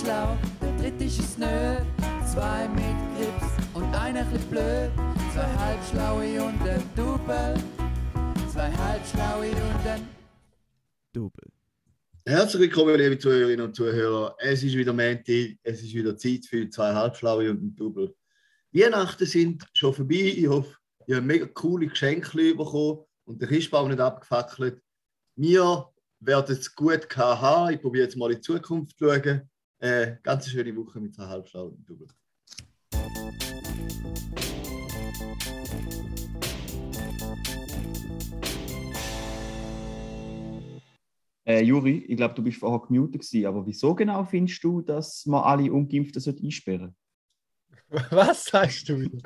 schlau, der dritte ist nö. Zwei mit Grips und einer bisschen blöd. Zwei halbschlaue und ein Double. Zwei halbschlaue und ein Double. Herzlich willkommen, liebe Zuhörerinnen und Zuhörer. Es ist wieder Menti, es ist wieder Zeit für zwei Halbschlaue und ein Double. Weihnachten sind schon vorbei. Ich hoffe, ihr habt mega coole Geschenke bekommen und der Christbaum nicht abgefackelt. Wir werden es gut haben. Ich probiere jetzt mal in die Zukunft zu schauen. Äh, ganz eine schöne Woche mit zwei Halbschlauen und ein Double. Äh, Juri, ich glaube, du bist vorher gemutet gewesen, aber wieso genau findest du, dass man alle Ungeimpften einsperren Was sagst du wieder?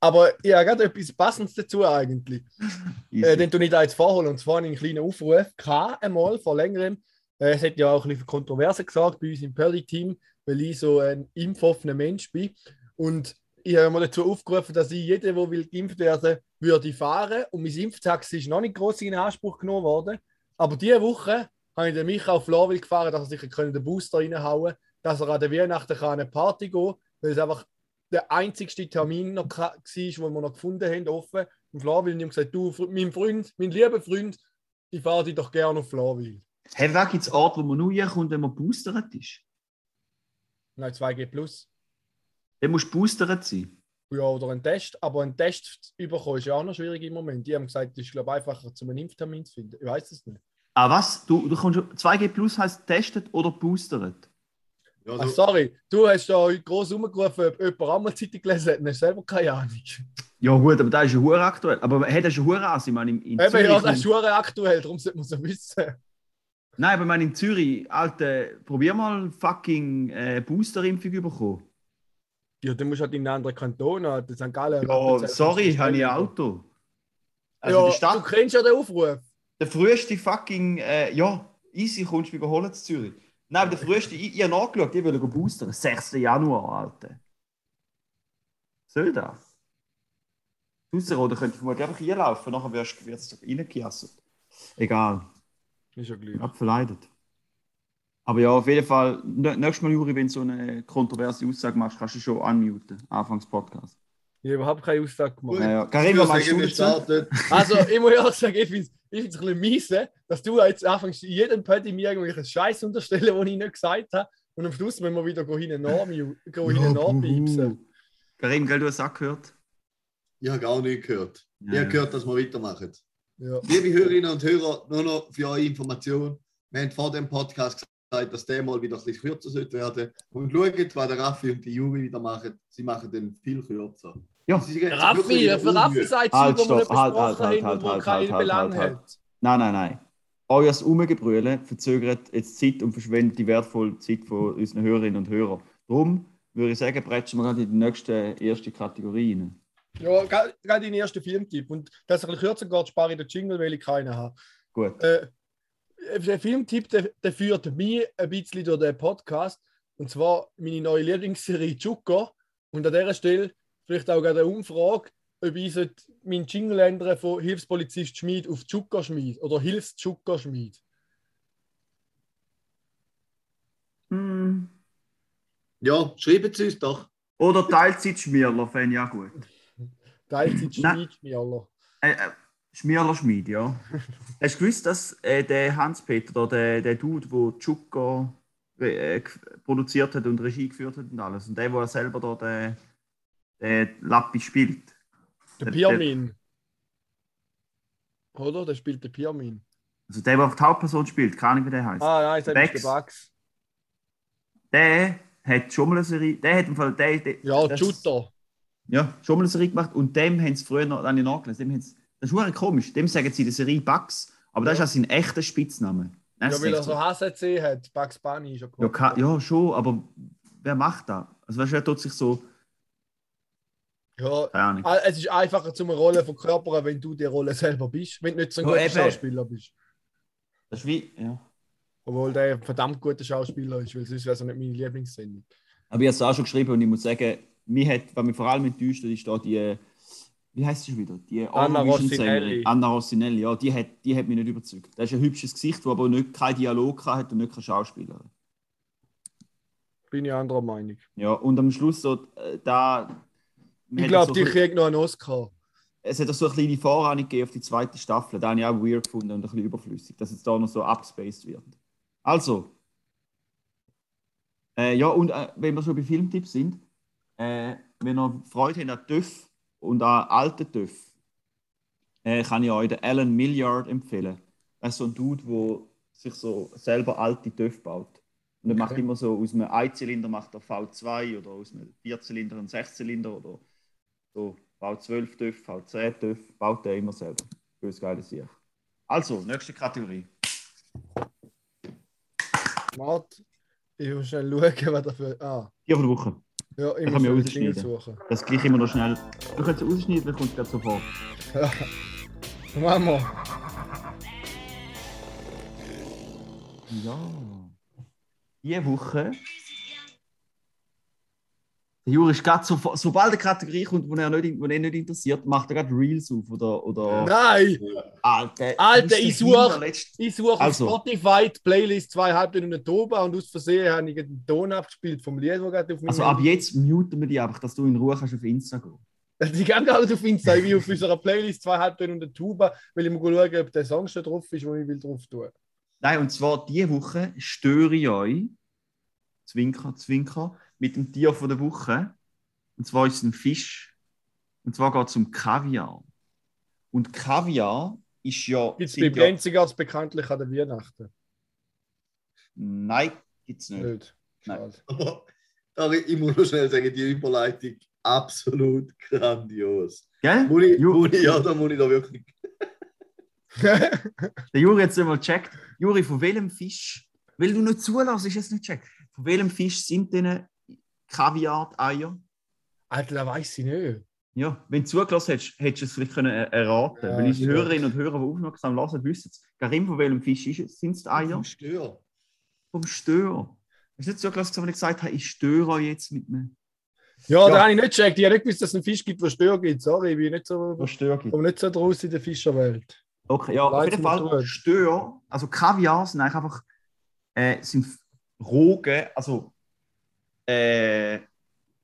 Aber ich habe gerade etwas Passendes dazu eigentlich. Äh, den du nicht jetzt vorholen. Und zwar einen kleinen Aufruf. K einmal vor längerem. Äh, es hat ja auch ein bisschen Kontroverse gesagt bei uns im Pörli-Team, weil ich so ein impfoffener Mensch bin. Und ich habe mal dazu aufgerufen, dass ich jeden, der will geimpft werden würde fahren. Und mein Impftaxi ist noch nicht groß in Anspruch genommen worden. Aber diese Woche habe ich den Micha auf Florwil gefahren, dass er sich den Booster reinhauen kann, dass er an der Weihnachten eine Party gehen kann, weil es einfach der einzigste Termin noch war, den wir noch gefunden haben, offen. Und ich haben gesagt, du, mein Freund, mein lieber Freund, ich fahre dich doch gerne auf Florwil. Hey, wer gibt es Orte, wo man nur kommt, wenn man boostert ist? Nein, 2G Plus. Dann musst du boostert sein. Ja, oder ein Test. Aber ein Test zu bekommen ist ja auch noch schwierig im Moment. Die haben gesagt, es ist glaube ich, einfacher, zum einen Impftermin zu finden. Ich weiß es nicht. Ah, was? Du, du kommst, 2G Plus heißt testet oder boostert? Ja, Ah, du, sorry, du hast da heute groß rumgerufen, ob jemand einmal Zeitung gelesen hat und hast selber keine Ahnung. Ja, gut, aber da ist ja hure aktuell. Aber hey, das ist ja hure aus. Ich meine, in, in Eben, Zürich. ja, das ist schon aktuell, darum sollte man so wissen. Nein, aber ich meine, in Zürich, Alter, probier mal fucking äh, Boosterimpfung bekommen. Ja, dann musst du halt in einen anderen Kanton, an den St. Gallen. Ja, sorry, habe ich ein Auto. Also ja, die du Stadt, kennst ja den Aufruf. der früheste fucking, äh, ja, easy kommst du mich holen zu Zürich. Nein, aber der früheste, ich, ich habe nachgeschaut, ich will boostern. 6. Januar, Alter. Soll das? Ausserrhoden könnte ich vermutlich einfach reinlaufen, nachher wirst wird es reingejasselt. Egal, Ist ja gleich. abverleidet. Aber ja, auf jeden Fall, nä- nächstes Mal, Juri, wenn du so eine kontroverse Aussage machst, kannst du schon unmuten, Anfangs Podcast. Ich habe überhaupt keine Aussage gemacht. Ja, ja. ich was meinst du starten. Also, ich muss ehrlich sagen, ich finde es ich find's ein bisschen miese, dass du jetzt anfängst, in jedem Pötti mir irgendwelchen Scheiß unterstellen, den ich nicht gesagt habe. Und am Schluss müssen wir wieder hinten nachpiepsen. Karim, gell, du hast auch gehört? Ich habe gar nicht gehört. Ich Ja. habe gehört, dass wir weitermachen. Ja. Liebe Hörerinnen und Hörer, nur noch für eure Information. Wir haben vor dem Podcast gesagt, dass der mal wieder ein bisschen kürzer sollte werden. Und schaut, was der Raffi und die Juri wieder machen. Sie machen den viel kürzer. Ja. Raffi, für Raffi unmüde. sagt Halt, sie, wo wir stopp, nicht halt, besprochen halt, halt, und wo halt, halt, Belang halt, halt. hat. Nein, nein, nein. Euer Umgebrülle verzögert jetzt Zeit und verschwendet die wertvolle Zeit von unseren Hörerinnen und Hörern. Darum würde ich sagen, bretschen wir gerade in die nächste erste Kategorie rein. Ja, gerade gerade in den ersten Filmtipp. Und dass es ein bisschen kürzer geht, spare ich den Jingle, weil ich keinen habe. Gut. Äh, der Filmtipp, der, der führt mich ein bisschen durch den Podcast. Und zwar meine neue Lieblingsserie Chuka. Und an dieser Stelle vielleicht auch gerade eine Umfrage, ob ich sollte meinen Jingle ändern von Hilfspolizist Schmid auf Chuka Schmid oder Hilfs Chuka Schmid. Hm. Ja, schreibt es uns doch. Oder Teilzeitschmierler fände ich auch gut. Teilzeit Nein. Schmid, Schmierler. Äh, äh, Schmierler Schmied, ja. Hast du gewusst, dass äh, der Hans-Peter, da, der, der Dude, der Chuka äh, produziert hat und Regie geführt hat und alles, und der, der selber da den, den Lappi spielt, Der Pirmin. Oder? Der spielt der Pirmin. also der, der auch die Hauptperson spielt, keine Ahnung, wie der heißt. Ah, nein, das ist Bex. der Bugs. Der hat schon mal eine Serie, der hat im Fall, der, der, Ja, Shooter. Ja, schon mal eine Serie gemacht und dem haben sie früher noch, ich nachgelesen, dem das ist verdammt komisch, dem sagen sie die Serie Bugs, aber das Ja. ist auch sein echter Spitzname. Das Ja, weil er so HCC hat. Bugs Bunny ist ja Ja, ka- ja, schon, aber wer macht das? Also, weißt du, wer tut sich so. Ja, es ist einfacher zum eine Rolle verkörpern, wenn du die Rolle selber bist. Wenn du nicht so ein Ja, guter eben. Schauspieler bist. Das ist wie. Ja. Obwohl der ein verdammt guter Schauspieler ist, weil sonst wäre es nicht meine Lieblingssendung. Aber ich habe es auch schon geschrieben und ich muss sagen, mich hat, was mich vor allem enttäuscht, hat, ist da die. Wie heißt sie schon wieder? Die Anna. Rossinelli. Anna Rossinelli, ja, die hat, die hat mich nicht überzeugt. Das ist ein hübsches Gesicht, das aber nicht keinen Dialog hat und nicht kein Schauspieler. bin ich anderer Meinung. Ja, und am Schluss so, äh, da. Ich glaube, so die kriegt noch einen Oscar. Es hat auch so eine kleine Vorahnung gegeben auf die zweite Staffel. Da habe ich auch weird gefunden und ein bisschen überflüssig, dass jetzt da noch so abgespaced wird. Also. Äh, ja, und äh, wenn wir schon bei Filmtipps sind, äh, wenn ihr Freude habt an TÜV und an alten TÜV, äh, kann ich euch den Alan Milliard empfehlen. Das ist so ein Dude, der sich so selber alte TÜV baut. Und er macht Okay. immer so aus einem Einzylinder macht er V2 oder aus einem Vierzylinder einen Sechszylinder oder so V12 TÜV, V10 TÜV, baut er immer selber. Bös geiles Sieg. Also, nächste Kategorie. Warte, ich muss schnell schauen, was dafür. Ah, Tier von der Woche. Ja, ich kann man rausschneiden. Suchen. Das gleich immer noch schnell. Du kannst es ausschneiden, dann kommt es gerade sofort. Machen wir. Ja. Diese Woche. Der Juri ist gerade so, sobald eine Kategorie kommt, die er nicht, die ihn nicht interessiert, macht er gerade Reels auf oder. oder Nein! Alter, Alter, ist der ich such- suche Also. auf Spotify die Playlist zweieinhalb Stunden Toba und aus Versehen habe ich einen Ton abgespielt vom Lied, das gerade auf meinem Also ab jetzt muten wir dich einfach, dass du in Ruhe kannst auf Instagram. Die gehen alles auf Insta, ich bin auf unserer Playlist zweieinhalb Stunden Tuba, weil ich mal schauen, ob der Song schon drauf ist, den ich will drauf tun. Nein, und zwar diese Woche störe ich euch, Zwinker, Zwinker, mit dem Tier von der Woche. Und zwar ist es ein Fisch. Und zwar geht es um Kaviar. Und Kaviar ist ja. Gibt es bei ja Benzigers bekanntlich an der Weihnachten? nein, gibt es nicht. Nicht. Nein. Aber da, ich muss noch schnell sagen, die Überleitung absolut grandios. Gell? Muss ich, Ju- muss ich, ja, da muss ich da wirklich. Der Juri hat es mal gecheckt. Juri, von welchem Fisch? Weil du nicht zulässt, ist es nicht gecheckt. Von welchem Fisch sind denn Kaviar-Eier? Alter, das weiß ich nicht. Ja, wenn du zugelassen hättest, hättest du es vielleicht können äh, erraten Ja, Weil unsere. Hörerinnen und Hörer, die aufmerksam hören, wissen es. Karim, von welchem Fisch ist es? Sind es die Eier? Stör. Vom Stör. Hast du nicht zugelassen, wenn ich gesagt habe, ich störe euch jetzt mit einem Ja, Ja. da habe ich nicht gecheckt. Ich habe nicht gewusst, dass es einen Fisch gibt, der Stör gibt. Sorry, ich bin nicht so, Stör gibt? komme nicht so draus in der Fischerwelt. Okay, ja, auf jeden mir Fall tut. Stör, also Kaviar sind eigentlich einfach äh, sind roge, also äh,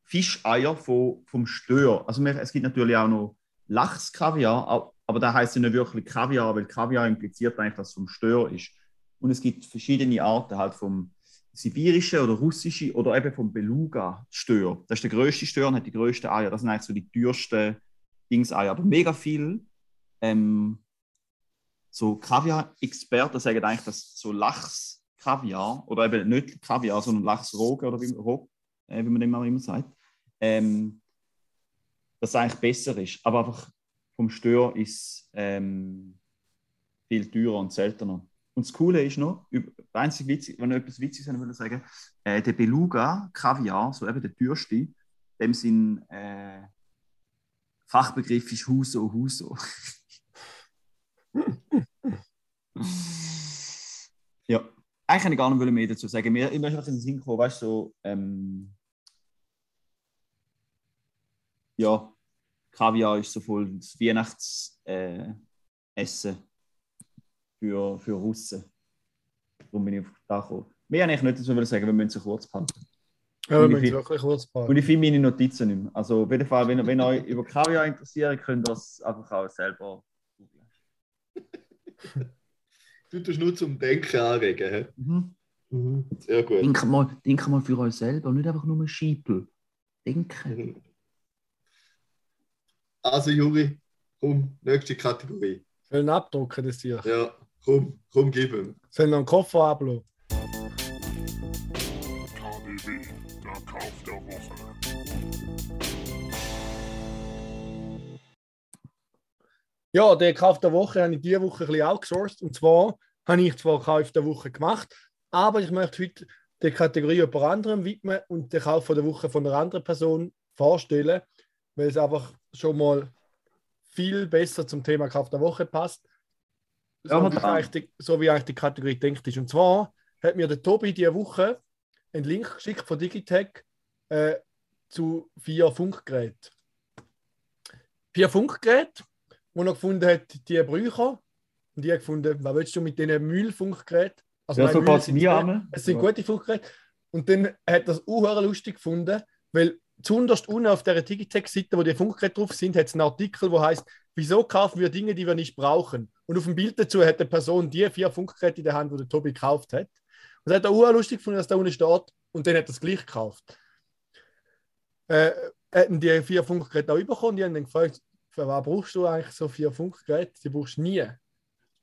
Fischeier von, vom Stör. Also es gibt natürlich auch noch Lachskaviar, aber da heißt ja nicht wirklich Kaviar, weil Kaviar impliziert eigentlich, dass es vom Stör ist. Und es gibt verschiedene Arten halt vom sibirischen oder russischen oder eben vom Beluga-Stör. Das ist der größte Stör und hat die größten Eier. Das sind eigentlich so die teuersten Dingseier. Aber mega viel ähm, so Kaviar-Experten sagen eigentlich, dass so Lachs-Kaviar oder eben nicht Kaviar, sondern Lachsroge oder wie, Rog, äh, wie man dem auch immer sagt, ähm, dass es eigentlich besser ist. Aber einfach vom Stör ist ähm, viel teurer und seltener. Und das Coole ist noch, einzig witzig, wenn ich etwas Witziges sagen will sagen, äh, der Beluga Kaviar, so eben der teuerste, dem sind äh, Fachbegriff ist Huso Huso. ja, eigentlich kann ich gar nicht mehr dazu sagen. Mir immer einfach in den Sinn gekommen, weißt du, so, ähm, ja, Kaviar ist so voll das Weihnachtsessen äh, für, für Russen. Darum bin ich auf da gekommen. Mehr habe ich nicht dazu sagen, wir müssen es kurz behalten. Ja, wir Und müssen wirklich kurz Und behalten. ich finde meine Notizen nicht mehr. Also auf jeden Fall, wenn, wenn euch über Kaviar interessiert, könnt ihr das einfach auch selber googeln. Du tust nur zum Denken anregen. hä? Mhm. Sehr gut. Denkt mal, denkt mal für euch selber, nicht einfach nur Schiepel. Denken. Also, Juri, komm, nächste Kategorie. Sollen abdrucken, das hier. Ja, komm, komm, gib ihm. Sollen noch einen Koffer ablassen. KDW, der Kauf der Woche. Ja, den Kauf der Woche habe ich diese Woche ein bisschen outgesourced. Und zwar habe ich zwar Kauf der Woche gemacht, aber ich möchte heute die Kategorie jemand anderem widmen und den Kauf der Woche von einer anderen Person vorstellen, weil es einfach schon mal viel besser zum Thema Kauf der Woche passt. So, Ja, wie, eigentlich die, so wie eigentlich die Kategorie denkt ist. Und zwar hat mir der Tobi diese Woche einen Link geschickt von Digitech äh, zu vier Funkgeräten. Vier Funkgeräte, wo er gefunden hat, die Brücher. Und ich habe gefunden, was willst du mit diesen Müllfunkgeräten? Also Ja, so Müll sind. Es sind gute Funkgeräte. Und dann hat das auch lustig gefunden, weil zuunterst unten auf der Digitech-Seite, wo die Funkgeräte drauf sind, hat es einen Artikel, wo heißt, wieso kaufen wir Dinge, die wir nicht brauchen? Und auf dem Bild dazu hat eine Person die vier Funkgeräte in der Hand, die der Tobi gekauft hat. Und das hat er auch lustig gefunden, dass da unten steht und dann hat er es gleich gekauft. Äh, hätten die vier Funkgeräte auch bekommen, die haben dann gefragt, für was brauchst du eigentlich so vier Funkgeräte? Die brauchst du nie.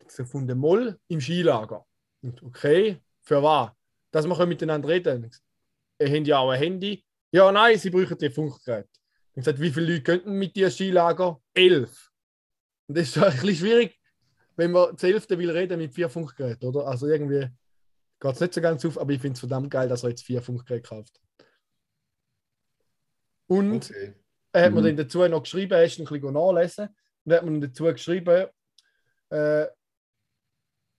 Sie gefunden, Moll im Skilager. Und okay, für was? Dass wir miteinander reden. Ihr habt ja auch ein Handy. Ja, nein, sie brauchen die Funkgeräte. Ich gesagt, wie viele Leute könnten mit dir Skilager? Elf. Und das ist ein bisschen schwierig, wenn man das Elfte will reden mit vier Funkgeräten, oder? Also irgendwie geht es nicht so ganz auf, aber ich finde es verdammt geil, dass er jetzt vier Funkgeräte kauft. Und Okay. er hat mir Mhm. dann dazu noch geschrieben, er ist ein bisschen nachlesen, und er hat mir dazu geschrieben, äh,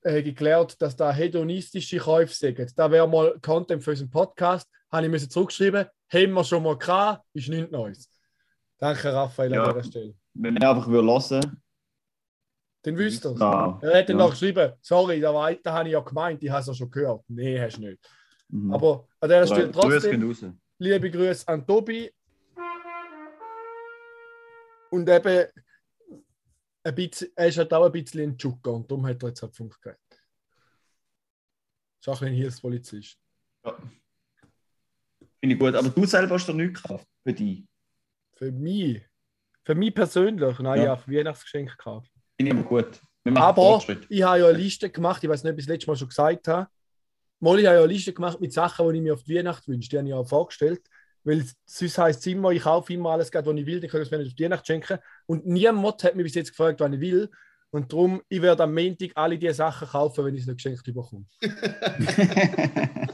er hätte geklärt, dass da hedonistische Käufe sind. Da wäre mal Content für unseren Podcast. Habe ich müssen zurückschreiben, haben wir schon mal gehabt, ist nichts Neues. Danke, Raphael, Ja. an dieser Stelle. Wenn wir einfach hören Dann wüsst ihr es. da. Er hat dann Ja. noch geschrieben, sorry, da, war, da habe ich ja gemeint, ich habe es ja schon gehört. Nein, hast du nicht. Mhm. Aber an dieser Stelle trotzdem, liebe Grüße an Tobi. Und eben, ein bisschen, er ist halt auch ein bisschen ein Tschuka und darum hat er jetzt halt Funk gehabt. Ist auch ein Hilfspolizist. Ja. Finde ich gut. Aber du selber hast doch nichts gekauft für dich. Für mich, für mich persönlich, nein, Ja. ja, für Weihnachtsgeschenk gehabt. Finde ich immer gut. Aber ich habe ja eine Liste gemacht, ich weiß nicht, ob ich das letzte Mal schon gesagt habe. Mal, ich habe ja eine Liste gemacht mit Sachen, die ich mir auf die Weihnacht wünsche. Die habe ich auch vorgestellt. Weil sonst heisst es immer, ich kaufe immer alles, was ich will, dann kann ich es mir nicht auf die Weihnacht schenken. Und niemand hat mich bis jetzt gefragt, was ich will. Und darum, ich werde am Montag alle diese Sachen kaufen, wenn ich es nicht geschenkt bekomme.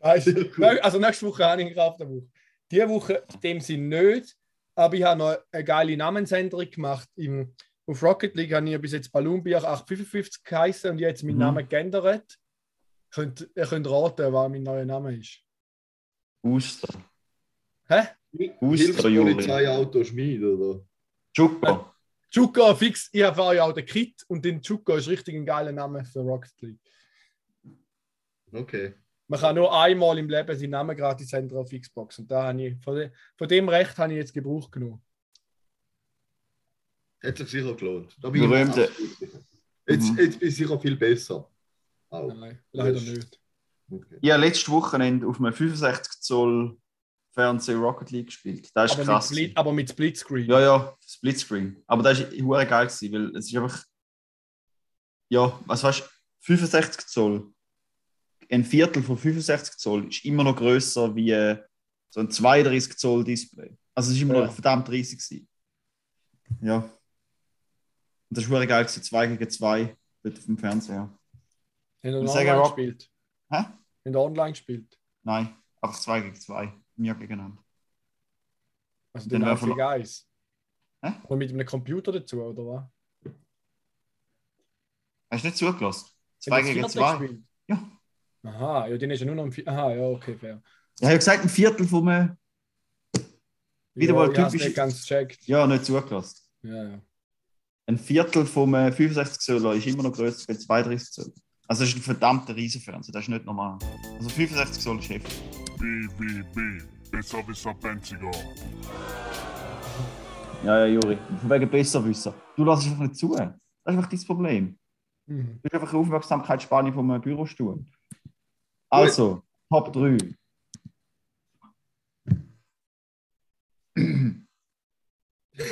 Also, nächste Woche habe ich einen Woche. Diese Woche in dem Sinn nicht, aber ich habe noch eine geile Namensänderung gemacht. Im, auf Rocket League habe ich bis jetzt Ballonbier 855 geheißen und jetzt meinen Mhm. Namen geändert. Könnt, ihr könnt raten, was mein neuer Name ist. Uster. Hä? Uster, Juri. Hilfspolizeiauto Schmied, oder? Chuka. Chuka, fix, ich erfahre ja auch den Kit und den Chuka ist richtig ein geiler Name für Rocket League. Okay. Man kann nur einmal im Leben seinen Namen gratis ändern auf Xbox. Und da habe ich, von, de, von dem Recht habe ich jetzt Gebrauch genommen. Hat sich sicher gelohnt. Da bin ich. Jetzt, jetzt bin ich sicher viel besser. Auch. Nein, leider Das- nicht. Okay. Ich habe letztes Wochenende auf einem 65 Zoll Fernseh Rocket League gespielt. Das ist Aber mit, krass. Split, aber mit Splitscreen. Ja, ja, Splitscreen. Aber das war hure geil, gewesen, weil es ist einfach. Ja, was weißt du, 65 Zoll. Ein Viertel von 65 Zoll ist immer noch größer wie äh, so ein 32 Zoll Display. Also es ist immer Ja. noch verdammt riesig. Gewesen. Ja. Und das war geil, gewesen, 2 gegen 2 dort auf dem Fernseher. Haben wir online Rock- gespielt? Hä? Haben online gespielt? Nein, einfach 2 gegen 2. Mir gegeneinander. Also Den Outfit wir- Guys. Hä? Und mit einem Computer dazu, oder was? Hast du nicht zugelassen? Haben 2 wir das gegen Vierte 2. gespielt? Ja. Aha, ja, den ist ja nur noch im Vi- Aha, ja, okay, fair. Ich habe ja gesagt, ein Viertel von einem. Wieder ja, mal typisch- nicht ganz gecheckt. Ja, nicht zugelassen. Ja, ja. Ein Viertel vom äh, 65 Zoll ist immer noch größer als 32 Zoll. Also das ist ein verdammter Riesenfernseher, das ist nicht normal. Also 65 Zoll ist heftig. BWB. Besserwisser Benziger. Ja, ja, Juri. Von wegen Besserwisser. Du lässt einfach nicht zu. Das ist einfach dein Problem. Mhm. Du bist einfach eine Aufmerksamkeitsspanne vom äh, Bürostuhl. Also, Top 3.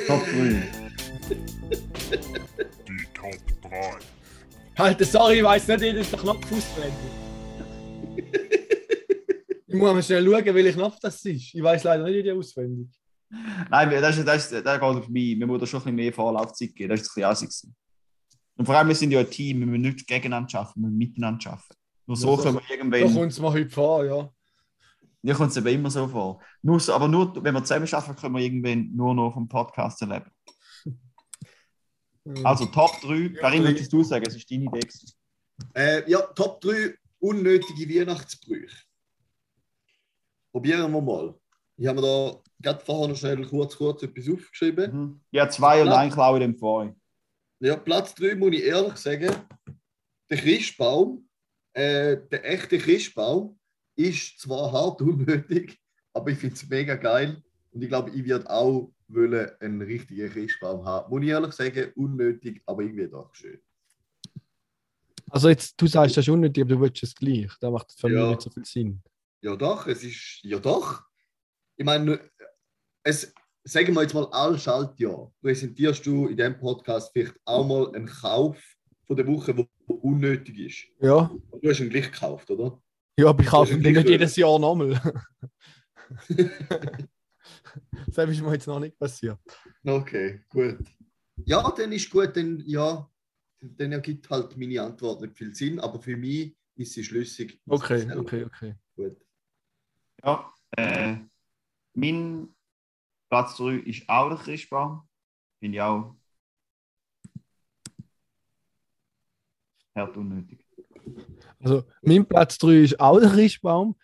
Top 3. Die Top 3. Halt, sorry, ich weiß nicht jedes Knopf auswendig. ich muss mal schnell schauen, welcher Knopf das ist. Ich weiß leider nicht jeden auswendig. Nein, das, ist, das, ist, das geht auf mich. Wir müssen da schon ein bisschen mehr Vorlaufzeit geben. Das ist ein bisschen assig. Und vor allem, wir sind ja ein Team. Wir müssen nicht gegeneinander arbeiten, wir müssen miteinander arbeiten. Nur so Ja, können wir Da irgendwann. kommt es mir heute vor, ja. Mir kommt es eben immer so vor. Nur, so- aber nur, wenn wir zusammen arbeiten, können wir irgendwann nur noch vom Podcast leben. Mhm. Also Top 3. Ja, Karin, drei. würdest du sagen, es ist deine Idee. Äh, ja, Top 3 unnötige Weihnachtsbrüche. Probieren wir mal. Ich habe mir da gerade vorher noch schnell kurz, kurz etwas aufgeschrieben. Mhm. Ja, zwei und Ja. ein klaue dem vor. Ja, Platz 3 muss ich ehrlich sagen, der Christbaum äh, der echte Christbaum ist zwar hart unnötig, aber ich finde es mega geil. Und ich glaube, ich werde auch wollen einen richtigen Christbaum haben. Muss ich ehrlich sagen, unnötig, aber irgendwie doch schön. Also jetzt, du sagst, das ist unnötig, aber du willst es gleich. Da macht für mich Ja. nicht so viel Sinn. Ja doch, es ist, ja doch. Ich meine, es, sagen wir jetzt mal, all Schaltjahr präsentierst du in diesem Podcast vielleicht auch mal einen Kauf von der Woche, der unnötig ist. Ja, Und du hast ihn gleich gekauft, oder? ja aber ich kaufe gleich nicht jedes Jahr nochmal. das ist mir jetzt noch nicht passiert. Okay, gut. Ja, dann ist gut, dann, ja, dann ergibt halt meine Antwort nicht viel Sinn, aber für mich ist sie schlüssig. Okay, Selber. okay, okay. Gut. Ja, äh, mein Platz 3 ist auch der Christbaum. Finde ich auch hart unnötig. Also, mein Platz 3 ist auch der Christbaum.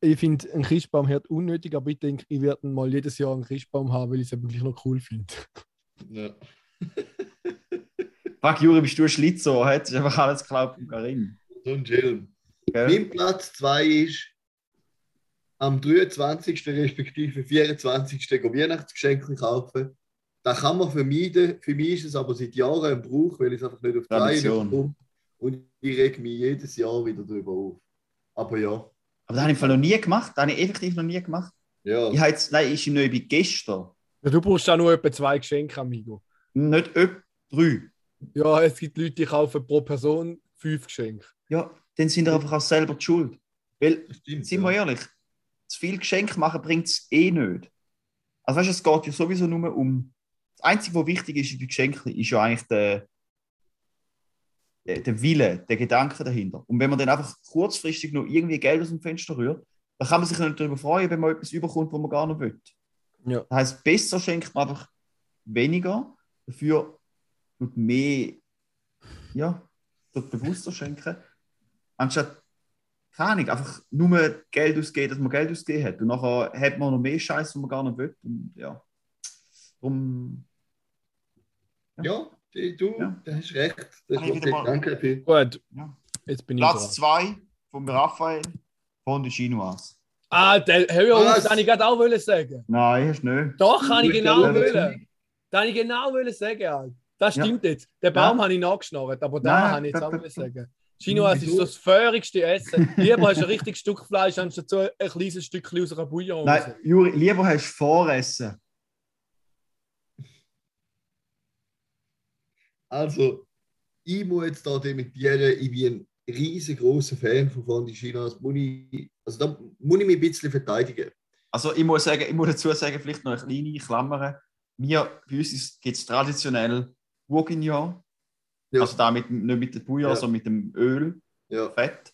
Ich finde einen Christbaum hart unnötig, aber ich denke, ich werde mal jedes Jahr einen Christbaum haben, weil ich es wirklich noch cool finde. Ja. Fuck, Juri, bist du ein Schlitzohr? Hättest du einfach alles geglaubt von Karim. So ein Film. Gell? Mein Platz 2 ist am 23. respektive 24. go Weihnachtsgeschenke kaufen. Das kann man vermeiden. Für mich ist es aber seit Jahren ein Brauch, weil ich es einfach nicht auf die Reihe Tradition. bekomme. Und ich reg mich jedes Jahr wieder darüber auf. Aber ja. Aber das habe ich noch nie gemacht. Das habe ich effektiv noch nie gemacht. Ja. Ich habe jetzt, nein, im Neu bei gestern. Ja, du brauchst auch nur etwa zwei Geschenke, Amigo. Nicht etwa drei. Ja, es gibt Leute, die kaufen pro Person fünf Geschenke. Ja, dann sind wir einfach auch selber die schuld. Weil, stimmt. sind ja. wir ehrlich, zu viel Geschenk machen bringt es eh nicht. Also weißt du, es geht ja sowieso nur um. Das Einzige, was wichtig ist bei Geschenken, ist ja eigentlich der, der, der Wille, der Gedanke dahinter. Und wenn man dann einfach kurzfristig noch irgendwie Geld aus dem Fenster rührt, dann kann man sich nicht darüber freuen, wenn man etwas überkommt, was man gar nicht will. Ja. Das heißt, besser schenkt man einfach weniger, dafür tut mehr, ja, tut bewusster schenken, anstatt, keine Ahnung, einfach nur Geld ausgeben, dass man Geld ausgegeben hat. Und nachher hat man noch mehr Scheiß, was man gar nicht will. Und ja, darum, Ja, die- du, Ja. du hast recht. Das ich ist Danke für. Gut, ja. jetzt bin ich Platz dran. 2 von Raphael von den Chinois. Ah, der, hör auf, das wollte ich gerade auch wollen sagen. Nein, hast du nicht. Doch, kann ich Du genau wollen. Das habe ich genau wollen sagen. Alter. Das Ja. stimmt jetzt. Den Baum habe ich nachgeschnarrt, aber da habe ich jetzt da- auch da- wollen sagen. Chinois ist so das feurigste Essen. Lieber hast du ein richtiges Stück Fleisch, anstatt so ein kleines Stückchen aus einer Bouillon. Nein, Juri, lieber hast du Voressen. Also, ich muss jetzt da dementieren, ich bin ein riesengroßer Fan von Fondi Chinas. Muss ich, also da muss ich mich ein bisschen verteidigen. Also ich muss, sagen, ich muss dazu sagen, vielleicht noch eine kleine Klammer. Wir, bei uns gibt es traditionell Bourguignon. Ja. Also da mit, nicht mit dem Bouillon, Ja. sondern mit dem Öl, Ja. Fett.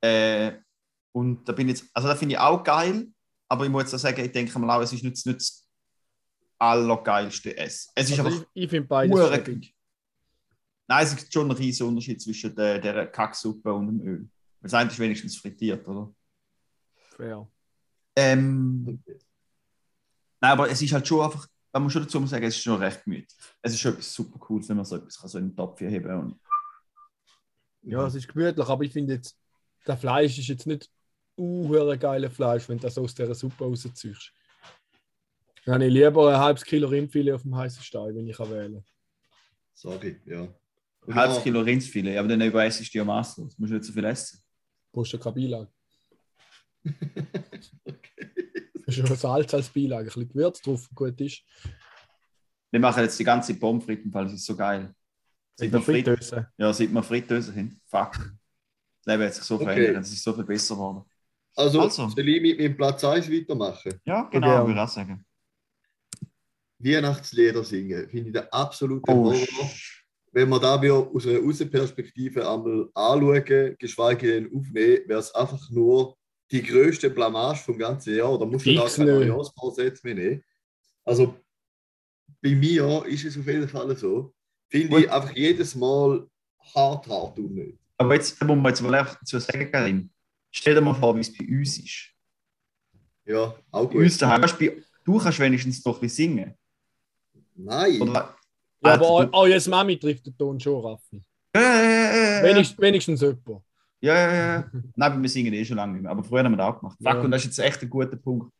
Äh, und da bin ich jetzt, also das finde ich auch geil, aber ich muss jetzt auch sagen, ich denke mal auch, es ist nicht, nicht das allergeilste Essen. Es ist also einfach ich, ich finde beides. Nein, es gibt schon einen riesen Unterschied zwischen der, der Kacksuppe und dem Öl. Weil Das eine ist wenigstens frittiert, oder? Fair. Ähm, nein, aber es ist halt schon einfach, man muss schon dazu sagen, es ist schon recht gemütlich. Es ist schon etwas super Cooles, wenn man so etwas kann, so in den Topf heben und Ja, es ist gemütlich, aber ich finde jetzt, das Fleisch ist jetzt nicht uh, geile Fleisch, wenn du das aus dieser Suppe rausziehst. Dann habe ich lieber ein halbes Kilo Rindfilet auf dem heißen Stein, wenn ich kann wählen Sorry, ja. Ein Und halbes ja, Kilo Rindsfilet, aber dann überessst du ja maßlos. Du musst nicht so viel essen. Brauchst du keine Beilage. Das ist schon Salz als Beilage, ein bisschen Gewürz drauf, gut ist. Wir machen jetzt die ganze Pommes frites, weil es ist so geil. Seit Mit wir, der Frit Fritteuse. ja, seit wir Fritteuse haben, fuck. Das Leben hat sich so Okay. verändert, es ist so viel besser geworden. Also, Also. soll ich mit meinem Platz 1 weitermachen? Ja, genau, gerne. würde ich auch sagen. Weihnachtslieder singen, finde ich der absolute Oh, Horror. Wenn wir da wieder aus einer Außenperspektive einmal anschauen, geschweige denn aufnehmen, wäre es einfach nur die größte Blamage vom ganzen Jahr. Da musst du gar Fix keine nicht. Neujahrsvorsätze mehr nehmen. Also bei mir ist es auf jeden Fall so. Finde Gut. ich einfach jedes Mal hart, hart unnötig. Aber jetzt da muss man jetzt mal einfach dazu sagen, Karin. Stell dir mal vor, wie es bei uns ist. Ja, auch Bei uns gut. daheim, du, kannst wenigstens doch ein bisschen singen. Nein, Oder, Ja, aber Also, auch, auch jetzt Mami trifft den Ton schon, Raffi. äh, Wenigstens, wenigstens jemand. Ja, ja, ja. Nein, wir singen eh schon lange nicht mehr. Aber früher haben wir das auch gemacht. Fuck, Ja. und das ist jetzt echt ein guter Punkt.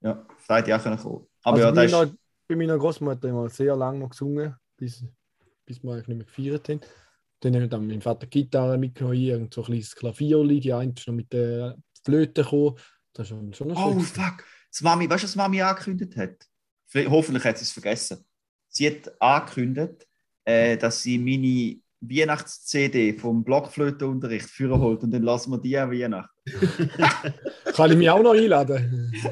Ja, da hätte ich auch können kommen. Aber also ja, bei, meiner, ist. bei meiner Großmutter immer sehr lange noch gesungen, bis, bis wir eigentlich nicht mehr gefeiert haben. Dann haben dann mein Vater Gitarre mitgenommen, irgend so ein kleines Klavierli, die eine ist noch mit der Flöte gekommen. Das ist schon schon noch Oh, schön. fuck. Das Mami, weißt du, was Mami angekündigt hat? Vielleicht- Hoffentlich hat sie es vergessen. Sie hat angekündigt, äh, dass sie meine Weihnachts-CD vom Blockflötenunterricht führen holt und dann lassen wir die an Weihnachten. Kann ich mich auch noch einladen?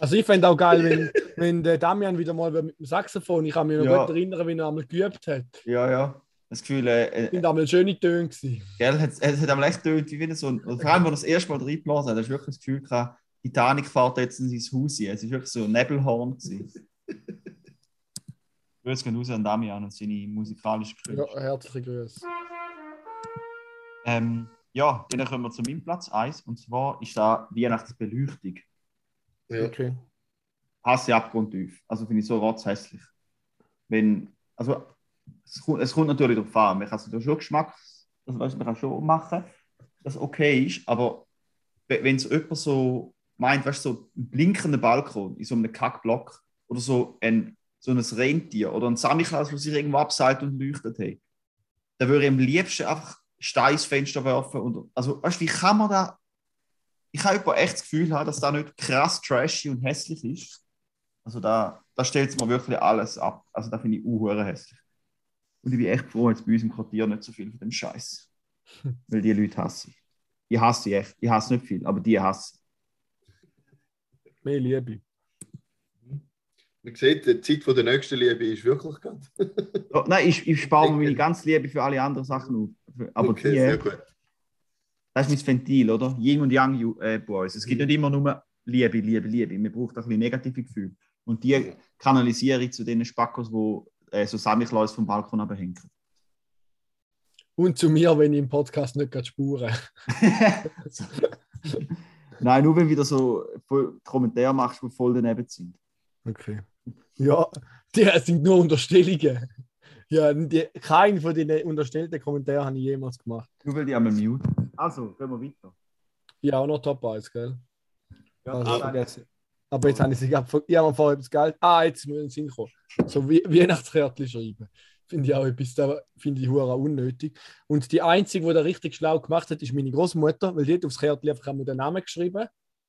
Also ich fände auch geil, wenn, wenn der Damian wieder mal mit dem Saxophon, ich kann mich noch Ja. gut erinnern, wie er einmal geübt hat. Ja, ja. Das Gefühl, äh, äh, sind einmal schöne Töne gewesen. gell, es, es hat aber echt getönt, wie wenn so ein, vor allem, als er das erste Mal reingeblasen hat, hast du wirklich das Gefühl gehabt, Titanic fährt jetzt in sein Haus ein. Es war wirklich so ein Nebelhorn. gewesen. Grüße gehen raus an Damian und seine musikalische Künste. Ja, herzliche Grüße. Ähm, ja, dann kommen wir zu meinem Platz 1. Und zwar ist da Weihnachtsbeleuchtung. Ja. Okay. Hasse abgrundtief. Also finde ich so rotzhässlich. Wenn, also, es kommt, es kommt natürlich darauf an. Man kann es schon Geschmack, also, weißt, man kann schon machen, dass es okay ist, aber we- wenn es jemand so meint, weißt du, so ein blinkender Balkon in so einem Kackblock oder so ein, so ein Rentier oder ein Samichlaus, der sich irgendwo abseilt und leuchtet, hey, dann würde ich am liebsten einfach Stein ins Fenster werfen. Und, also, weißt du, wie kann man da ich habe echt das Gefühl, haben, dass da nicht krass trashy und hässlich ist. Also da, da stellt es mir wirklich alles ab. Also da finde ich uhuere hässlich. Und ich bin echt froh, jetzt bei uns im Quartier nicht so viel von dem Scheiß. Weil die Leute hasse ich. Ich hasse sie echt. Ich hasse nicht viel, aber die hasse ich. Mehr Liebe. Man sieht, die Zeit von der nächsten Liebe ist wirklich gerade. Oh, nein, ich, ich spare mir meine ganze Liebe für alle anderen Sachen auf. Aber okay, die, sehr gut. das ist mein Ventil, oder? Yin und Yang äh, Boys. Es gibt nicht immer nur Liebe, Liebe, Liebe. Man braucht auch ein bisschen negative Gefühle. Und die kanalisiere ich zu den Spackos, die äh, so Samichlaus vom Balkon abhängen. Und zu mir, wenn ich im Podcast nicht gerade spuren. Nein, nur wenn du wieder so Kommentare machst, die voll daneben sind. Okay. Ja, die sind nur Unterstellungen. Ja, die, keinen von den unterstellten Kommentaren habe ich jemals gemacht. Nur weil die einmal mute. Also, gehen wir weiter. Ja, auch noch Top 1, gell? Ja, Also, aber- vergessen. Aber jetzt habe ich sie gerade ver- Ich habe mir vorher etwas Geld. Ah, jetzt muss ich in den Sinn kommen. So wie Weihnachtskärtchen schreiben. Finde ich auch etwas, da finde ich hure unnötig. Und die einzige, die da richtig schlau gemacht hat, ist meine Großmutter, weil die hat aufs Kärtchen einfach einmal den Namen geschrieben,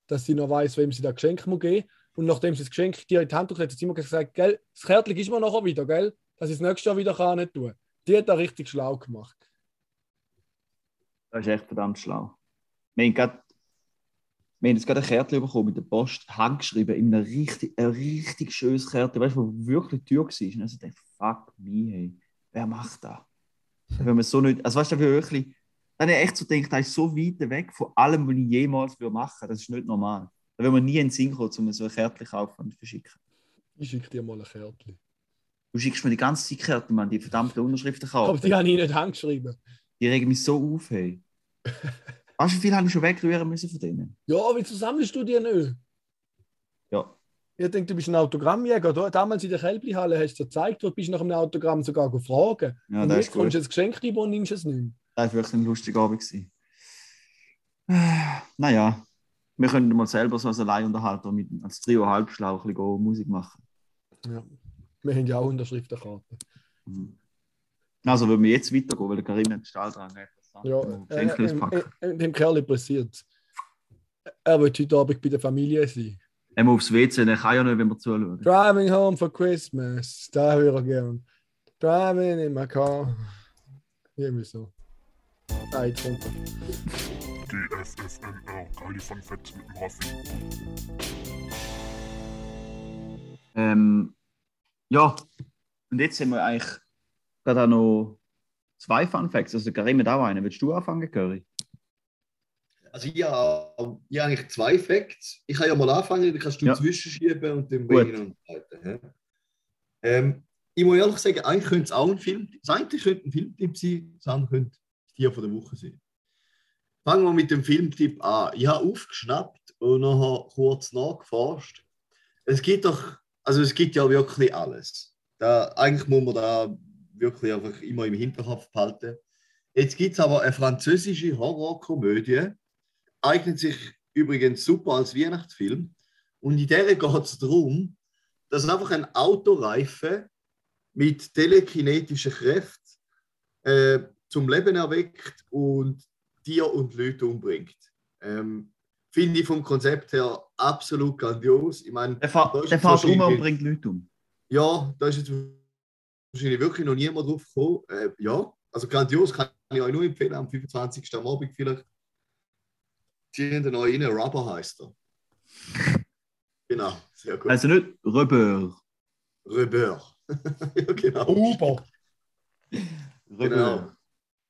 dass sie noch weiß, wem sie das Geschenk muss geben. Und nachdem sie das Geschenk dir in die Hand drückt, hat sie immer gesagt, gell, das Kärtchen ist mir nachher wieder, gell? Dass ich es nächstes Jahr wieder kann nicht tun. Die hat da richtig schlau gemacht. Das ist echt verdammt schlau. Wir haben, grad, wir haben jetzt gerade ein Kärtchen bekommen mit der Post, handgeschrieben, in einem richtig, ein richtig schönes Kärtchen, weißt du, das wirklich teuer war. Und also dachte fuck me, hey, wer macht das? Wenn man so nicht, also weißt du, wirklich, dann habe ich echt so gedacht, das ist so weit weg von allem, was ich jemals würde machen Das ist nicht normal. Da will man nie in den Sinn kommen, um so ein Kärtchen kaufen und verschicken. Ich schicke dir mal ein Kärtchen. Du schickst mir die ganze Zeit Kärtchen, man, die verdammten Unterschriften kaufen. Aber die habe ich nicht handgeschrieben. Die regen mich so auf, hey. Weißt du, wie viel habe ich schon wegrühren müssen von denen? Ja, wieso sammelst du die nicht? Ja. Ich denke, du bist ein Autogrammjäger. Du, damals in der Kälblihalle hast du gezeigt, du bist nach einem Autogramm sogar gefragt. Ja, und jetzt kommst du ein Geschenk rein und nimmst es nicht. Das war wirklich ein lustiger Abend. gewesen. Äh, Naja, wir können mal selber so als Alleinunterhalter mit, als Trio halbschlau ein bisschen Musik machen. Ja. Wir haben ja auch Unterschriftenkarten. Mhm. Also, würden wir jetzt weitergehen, weil der Karim hat den Stahl dran hat. Ja, äh, äh, äh, dem Kerl passiert Er wird heute Abend bei der Familie sein. Er muss aufs WC, er kann ja nicht, wenn wir zuschauen. Driving home for Christmas. Da höre ich gern. Driving in my car. Irgendwie so. Ah, jetzt kommt er. GFFNR, Kali von Fett mit dem Raffi. Ähm, ja, und jetzt haben wir eigentlich gerade auch noch zwei Fun Facts. Also, Karim hat auch einen. Willst du anfangen, Curry? Also ich habe, ich habe eigentlich zwei Facts. Ich kann ja mal anfangen, dann kannst du Ja. zwischenschieben und dann bringen uns weiter. Ähm, ich muss ehrlich sagen, eigentlich könnte es auch ein Film, das eine könnte ein Filmtipp sein, das andere könnte Tier von der Woche sein. Fangen wir mit dem Filmtipp an. Ich habe aufgeschnappt und nachher kurz nachgeforscht. Es gibt doch, also es gibt ja wirklich alles. Da, eigentlich muss man da wirklich einfach immer im Hinterkopf behalten. Jetzt gibt es aber eine französische Horrorkomödie, eignet sich übrigens super als Weihnachtsfilm. Und in der geht es darum, dass einfach ein Autoreife mit telekinetischen Kräften äh, zum Leben erweckt und Tier und Leute umbringt. Ähm, Finde ich vom Konzept her absolut grandios. Ich meine, Der, fa der fährt um und bringt Leute um. Ja, da ist jetzt wahrscheinlich wirklich noch niemand drauf gekommen. Äh, ja, also grandios kann ich euch nur empfehlen, am 25. am Abend vielleicht. Ziehen den euch rein, Rubber heißt er. Genau, sehr gut. Also nicht Röber. Rebeur. ja, genau. Uber. genau.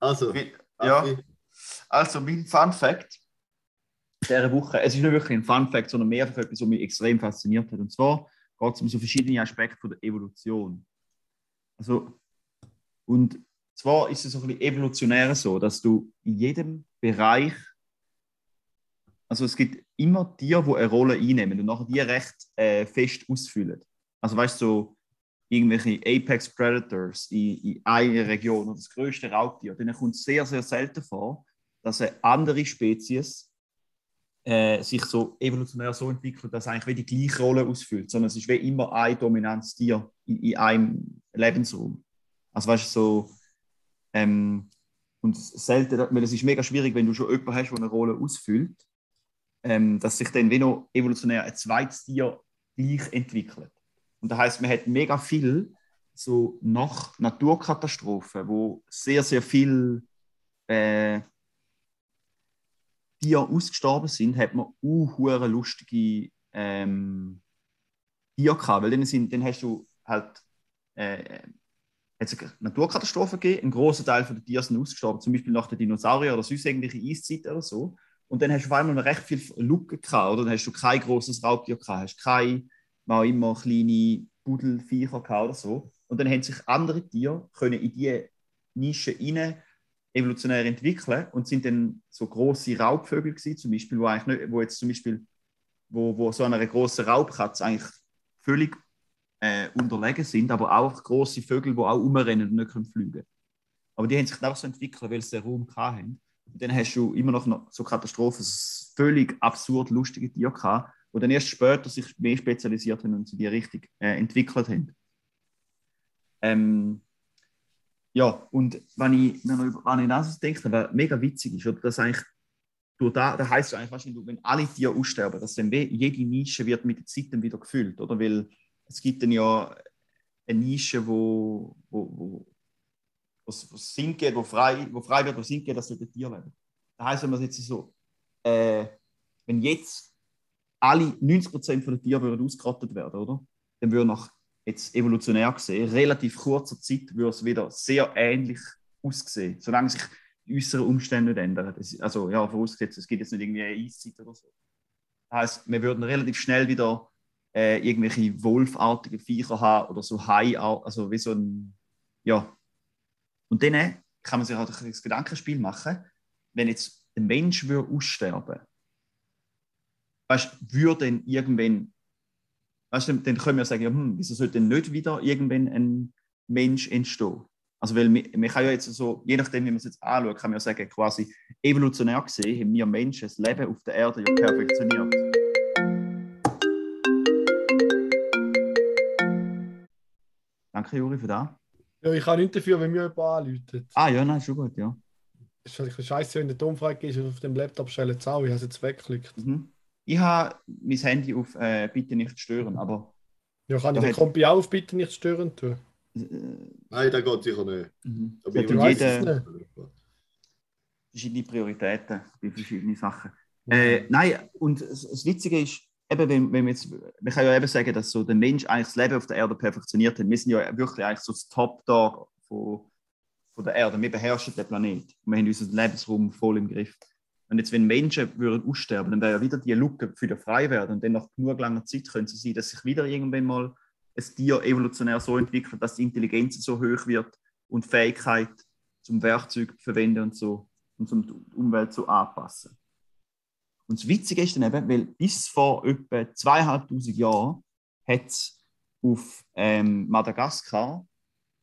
Also, Ja. Raffi, Also mein Fun Fact dieser Woche, es ist nicht wirklich ein Fun Fact, sondern mehr einfach etwas, was mich extrem fasziniert hat. Und zwar geht es um so verschiedene Aspekte von der Evolution. Also, und zwar ist es so ein bisschen evolutionär so, dass du in jedem Bereich, also es gibt immer Tiere, die eine Rolle einnehmen und nachher die recht äh, fest ausfüllen. Also weißt du, so irgendwelche Apex Predators in, in einer Region oder das größte Raubtier, denen kommt es sehr, sehr selten vor, dass eine andere Spezies äh, sich so evolutionär so entwickelt, dass eigentlich wie die gleiche Rolle ausfüllt, sondern es ist wie immer ein dominantes Tier in, in einem Lebensraum. Also weißt du, so ähm, und selten, weil es ist mega schwierig, wenn du schon jemanden hast, der eine Rolle ausfüllt, ähm, dass sich dann wie noch evolutionär ein zweites Tier gleich entwickelt. Und das heißt, man hat mega viel so nach Naturkatastrophen, wo sehr, sehr viel äh, Tiere ausgestorben sind, hat man auch lustige ähm, Tiere gehabt, weil dann, sind, dann hast du halt äh, hat es eine Naturkatastrophe gegeben, ein großer Teil der Tiere sind ausgestorben, zum Beispiel nach den Dinosauriern oder sonst irgendwelche Eiszeit oder so. Und dann hast du auf einmal recht viel Lücken gehabt, oder? Dann hast du kein großes Raubtier gehabt, hast keine, mal immer kleine Budelviecher gehabt oder so. Und dann haben sich andere Tiere können in diese Nische rein evolutionär entwickeln und sind dann so große Raubvögel gewesen, zum Beispiel, wo, eigentlich nicht, wo jetzt zum Beispiel, wo, wo so einer großen Raubkatze eigentlich völlig äh, unterlegen sind, aber auch große Vögel, die auch umrennen und nicht können fliegen Aber die haben sich dann auch so entwickelt, weil sie den Raum hatten. Und dann hast du immer noch so Katastrophen, so völlig absurd lustige Tiere gehabt, die dann erst später sich mehr spezialisiert haben und sie die richtig äh, entwickelt haben. Ähm, ja, und wenn ich, wenn ich, das denke, was mega witzig ist, oder, dass eigentlich durch da, da heißt es eigentlich wahrscheinlich, wenn alle Tiere aussterben, dass dann jede Nische wird mit der Zeit dann wieder gefüllt, oder? Weil es gibt dann ja eine Nische, wo, wo, wo was Sinn geht, wo frei, wo frei wird, wo Sinn geht, dass dort ein Tier leben. Das heißt, wenn man jetzt so, äh, wenn jetzt alle 90% von den Tieren würden ausgerottet werden, oder? Dann würde nach jetzt evolutionär gesehen, relativ kurzer Zeit würde es wieder sehr ähnlich aussehen, solange sich die äußeren Umstände nicht ändern. Also ja, vorausgesetzt, es gibt jetzt nicht irgendwie eine Eiszeit oder so. Das heißt, wir würden relativ schnell wieder äh, irgendwelche wolfartige Viecher haben oder so Hai, also wie so ein, ja. Und dann kann man sich auch das Gedankenspiel machen, wenn jetzt ein Mensch würde aussterben, weißt, würde dann irgendwann weißt du, dann können wir sagen, ja, hm, wieso sollte denn nicht wieder irgendwann ein Mensch entstehen? Also, weil man, man kann ja jetzt so, je nachdem, wie man es jetzt anschaut, kann man ja sagen, quasi evolutionär gesehen haben wir Menschen das Leben auf der Erde ja perfektioniert. Danke, Juri, für das. Ja, ich kann nichts dafür, wenn mir jemand anläutet. Ah, ja, nein, schon gut, ja. Es ist halt scheiße, wenn der Ton frei ist und auf dem Laptop es auch. Ich habe es jetzt weggeklickt. Mhm. Ich habe mein Handy auf äh, Bitte nicht stören, aber. Ja, kann ich den Kompi auch auf bitte nicht stören tun? Äh, Nein, das geht sicher nicht. mhm. Ja, ich du mir weißt es jeder- nicht. verschiedene Prioritäten bei verschiedenen Sachen. Äh, nein, und das, das Witzige ist, eben, wenn, wenn wir jetzt, man kann ja eben sagen, dass so der Mensch eigentlich das Leben auf der Erde perfektioniert hat. Wir sind ja wirklich eigentlich so das Top-Dog von, von der Erde. Wir beherrschen den Planeten. Wir haben unseren Lebensraum voll im Griff. Und jetzt, wenn Menschen würden aussterben, dann wäre ja wieder die Lücke wieder frei werden. Und dann nach genug langer Zeit könnte es sein, dass sich wieder irgendwann mal ein Tier evolutionär so entwickelt, dass die Intelligenz so hoch wird und die Fähigkeit zum Werkzeug verwenden und so und die Umwelt so anpassen. Und das Witzige ist dann eben, weil bis vor etwa zweieinhalbtausend Jahren hat es auf ähm, Madagaskar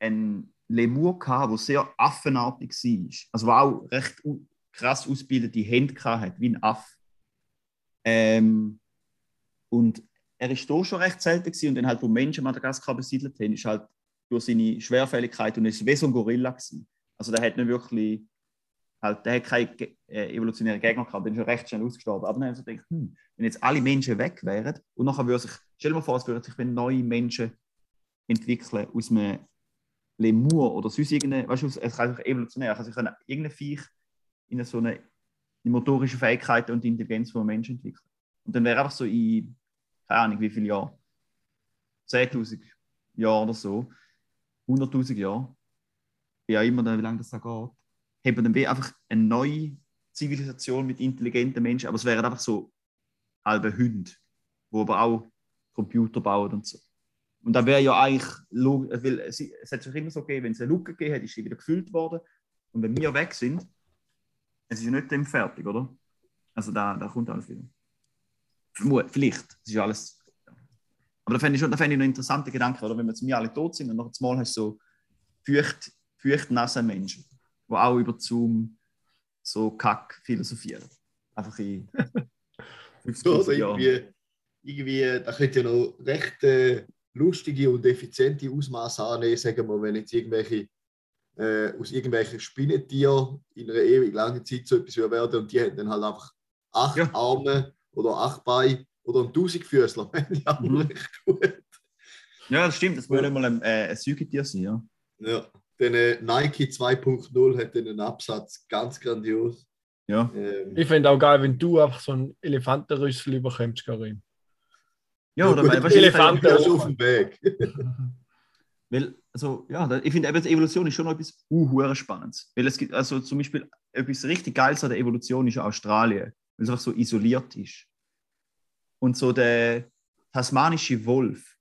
einen Lemur, gehabt, der sehr affenartig war. Also, der auch recht krass ausgebildete Hände hatte, wie ein Aff. Ähm, und er ist da schon recht selten gewesen. und dann halt, wo Menschen Madagaskar besiedelt haben, ist halt durch seine Schwerfälligkeit und war wie so ein Gorilla. Gewesen. Also der hat nicht wirklich, halt, der hat keine äh, evolutionären Gegner gehabt, der ist schon recht schnell ausgestorben. Aber dann haben sie gedacht, hm, wenn jetzt alle Menschen weg wären und nachher würde sich, stell dir mal vor, es würden sich wenn neue Menschen entwickeln aus einem Lemur oder sonst irgendeine, weißt du, es kann sich evolutionär, kann sich irgendein Viech in so eine die motorische Fähigkeit und Intelligenz von Menschen entwickeln. Und dann wäre einfach so in, keine Ahnung, wie viele Jahre, 10.000 Jahre oder so, 100.000 Jahre, wie auch immer, dann, wie lange das da geht, wir dann einfach eine neue Zivilisation mit intelligenten Menschen, aber es wären einfach so halbe Hunde, die aber auch Computer bauen und so. Und da wäre ja eigentlich, log- weil es, es hat sich immer so gegeben, wenn es eine Lücke gegeben hat, ist sie wieder gefüllt worden. Und wenn wir weg sind, es ist ja nicht dem fertig, oder? Also da, da kommt alles wieder. Vermut, vielleicht, das ist ja alles. Aber da fände ich, schon- da fände ich noch interessante Gedanken, oder? Wenn wir jetzt wir alle tot sind und noch mal hast du so feucht, feucht nasse Menschen, die auch über Zoom so Kack philosophieren. Einfach in 50 Oder Jahren. irgendwie, irgendwie, da könnte ja noch recht äh, lustige und effiziente Ausmaße annehmen, sagen wir, wenn jetzt irgendwelche äh, aus irgendwelchen Spinnentieren in einer ewig langen Zeit so etwas werden und die hätten dann halt einfach acht Ja. Arme oder acht Beine oder ein Tausendfüßler, wenn die auch Mhm. gut. Ja, das stimmt, das würde mal ein, äh, ein Säugetier sein, ja. Ja. Dann äh, Nike 2.0 hat einen Absatz, ganz grandios. Ja, Ähm, Ich finde auch geil, wenn du einfach so einen Elefantenrüssel überkommst, Karim. ja oder gut, ja schon auf dem Weg. Weil, also, ja, ich finde Evolution ist schon noch etwas uh, Spannendes. Weil es gibt, also zum Beispiel, etwas richtig Geiles an der Evolution ist Australien, weil es einfach so isoliert ist. Und so der tasmanische Wolf,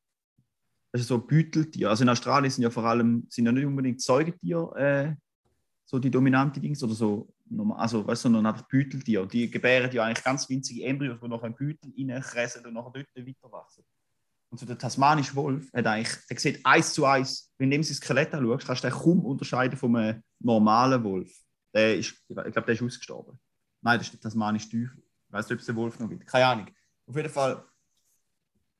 ist so ein Beuteltier. Also in Australien sind ja vor allem, sind ja nicht unbedingt Säugetiere äh, so die dominante Dings oder so, also weißt du, sondern einfach Beuteltiere. Und die gebären ja eigentlich ganz winzige Embryos, die noch ein Beutel reinfressen und nachher dort weiter wachsen. Und so der tasmanische Wolf hat eigentlich, der sieht eins zu eins, wenn du ihm sein Skelett anschaust, kannst du den kaum unterscheiden vom einem normalen Wolf. Der ist, ich glaube, der ist ausgestorben. Nein, das ist der tasmanische Teufel. Ich weiß nicht, ob es den Wolf noch gibt. Keine Ahnung. Auf jeden Fall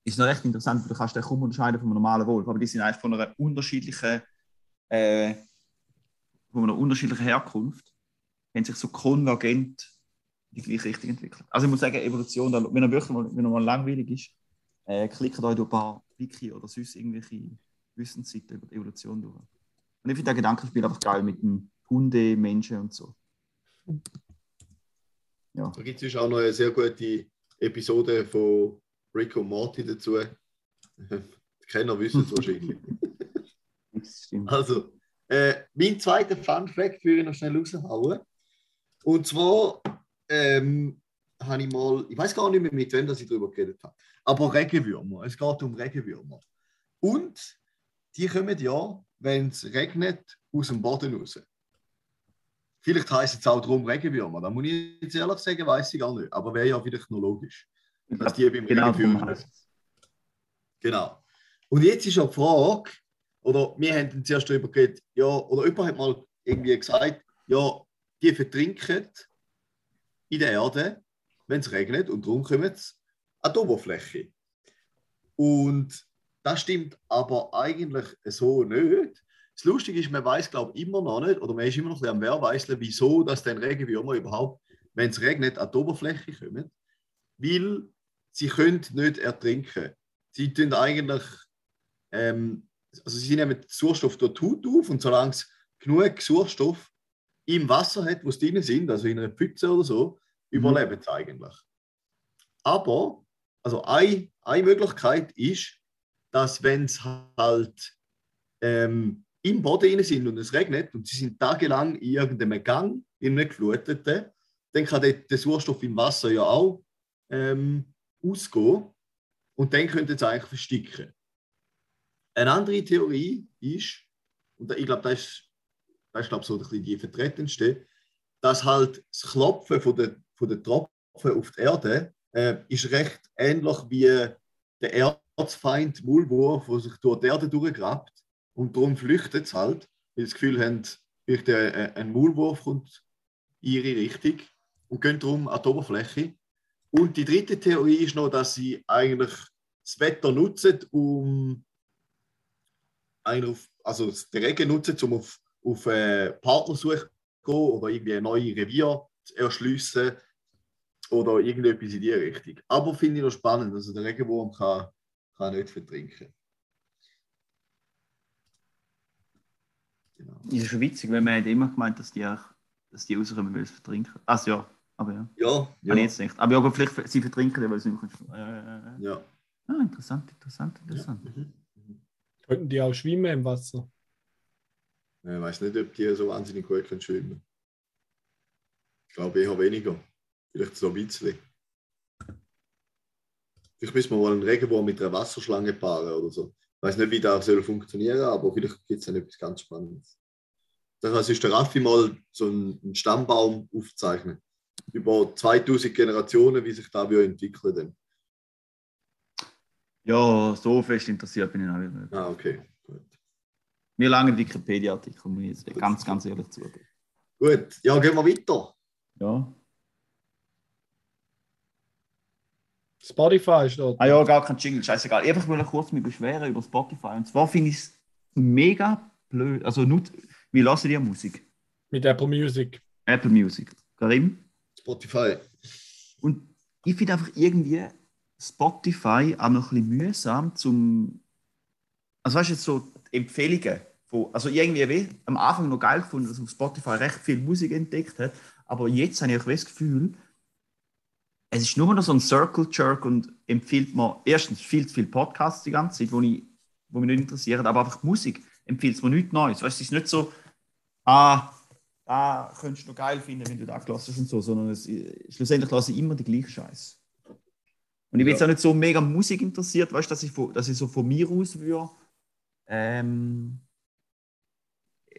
ist es noch recht interessant, weil du kannst den kaum unterscheiden vom normalen Wolf. Aber die sind eigentlich von einer unterschiedlichen, äh, von einer unterschiedlichen Herkunft, haben sich so konvergent in die gleiche Richtung entwickelt. Also ich muss sagen, Evolution, wenn er wirklich mal, wenn er mal langweilig ist, äh, klickt euch durch ein paar Wiki oder sonst irgendwelche Wissensseiten über die Evolution durch. Und ich finde das Gedankenspiel einfach geil mit dem Hunde, Menschen und so. Ja. Da gibt es auch noch eine sehr gute Episode von Rick und Morty dazu. Die Kenner wissen es wahrscheinlich. Also, äh, mein zweiter Fun Fact würde ich noch schnell raushauen. Und zwar ähm, habe ich mal, ich weiß gar nicht mehr, mit wem dass ich darüber geredet habe, aber Regenwürmer. Es geht um Regenwürmer. Und die kommen ja, wenn es regnet, aus dem Boden raus. Vielleicht heisst es auch darum Regenwürmer. Da muss ich jetzt ehrlich sagen, weiß ich gar nicht. Aber wäre ja vielleicht noch logisch. Dass die beim Genau, Regenwürmer. Genau. Und jetzt ist ja die Frage, oder wir haben zuerst darüber geredet, ja, oder jemand hat mal irgendwie gesagt, ja, die vertrinken in der Erde, wenn es regnet, und darum kommen sie an die Oberfläche. Und das stimmt aber eigentlich so nicht. Das Lustige ist, man weiß, glaube ich, immer noch nicht, oder man ist immer noch am Werweiseln, wieso dass dann Regenwürmer überhaupt, wenn es regnet, an die Oberfläche kommen. Weil sie können nicht ertrinken. Sie tun eigentlich, ähm, also sie nehmen Sauerstoff durch die Haut auf und solange es genug Sauerstoff im Wasser hat, wo sie drin sind, also in einer Pfütze oder so, überleben sie eigentlich. Aber, also eine, eine Möglichkeit ist, dass wenn es halt ähm, im Boden sind und es regnet und sie sind tagelang in irgendeinem Gang, in einem gefluteten, dann kann der, der Sauerstoff im Wasser ja auch ähm, ausgehen und dann könnte es eigentlich versticken. Eine andere Theorie ist, und ich glaube, das ist, das ist glaube so die vertretendste, dass halt das Klopfen von der, von der Tropfen auf die Erde äh, ist recht ähnlich wie der Erzfeind Maulwurf, der sich durch die Erde durchgrabt und darum flüchtet es halt. weil sie das Gefühl haben, vielleicht ein, ein Maulwurf kommt in ihre Richtung und gehen darum an die Oberfläche. Und die dritte Theorie ist noch, dass sie eigentlich das Wetter nutzen, um auf, also den Regen nutzen, um auf, auf äh, Partnersuche zu gehen oder irgendwie ein neues Revier zu erschliessen oder irgendetwas in die Richtung. Aber finde ich noch spannend, also der Regenwurm kann, kann nicht vertrinken. Genau. Das ist schon witzig, weil man hat immer gemeint, dass die, auch, dass die rauskommen, weil sie vertrinken. Also ja, aber ja. Ja, Ja. ja, ich jetzt nicht. Aber ja, gut, vielleicht sie vertrinken, ja, weil sie nicht können. Äh, ja. ah, interessant, interessant, interessant. Mhm. Mhm. Könnten die auch schwimmen im Wasser? Ich weiß nicht, ob die so wahnsinnig gut können schwimmen Ich glaube eher weniger. Vielleicht so ein bisschen. Vielleicht müssen wir mal einen Regenwurm mit einer Wasserschlange paaren oder so. Ich weiß nicht, wie das soll funktionieren aber vielleicht gibt es dann etwas ganz Spannendes. Da kann sich der Raffi mal so einen Stammbaum aufzeichnen. Über 2000 Generationen, wie sich da wieder entwickeln dann. Ja, so fest interessiert bin ich auch nicht. Ah, okay. Gut. Mir lange Wikipedia-Artikel, muss ich jetzt ganz, ganz ehrlich zugeben. Gut, ja, gehen wir weiter. Ja. Spotify ist dort. Ah ja, gar kein Jingle, scheißegal. Einfach will ich kurz mich beschweren über Spotify. Und zwar finde ich es mega blöd. Also, nicht, wie lassen die Musik? Mit Apple Music. Apple Music. Karim? Spotify. Und ich finde einfach irgendwie Spotify auch noch ein bisschen mühsam zum. Also, weißt du, jetzt so die Empfehlungen. Von, also, irgendwie wie, am Anfang noch geil gefunden, dass man auf Spotify recht viel Musik entdeckt hat. Aber jetzt habe ich auch das Gefühl, es ist nur noch so ein Circle Jerk und empfiehlt mir erstens viel zu viele Podcasts die ganze Zeit, wo, ich, wo mich nicht interessieren, aber einfach Musik empfiehlt mir nichts Neues. Weißt es ist nicht so, ah, da könntest du noch geil finden, wenn du da hast und so, sondern es, schlussendlich lasse ich immer die gleiche Scheiß. Und ich bin Ja. jetzt auch nicht so mega Musik interessiert, weißt du, dass ich, dass ich so von mir aus würde, ähm,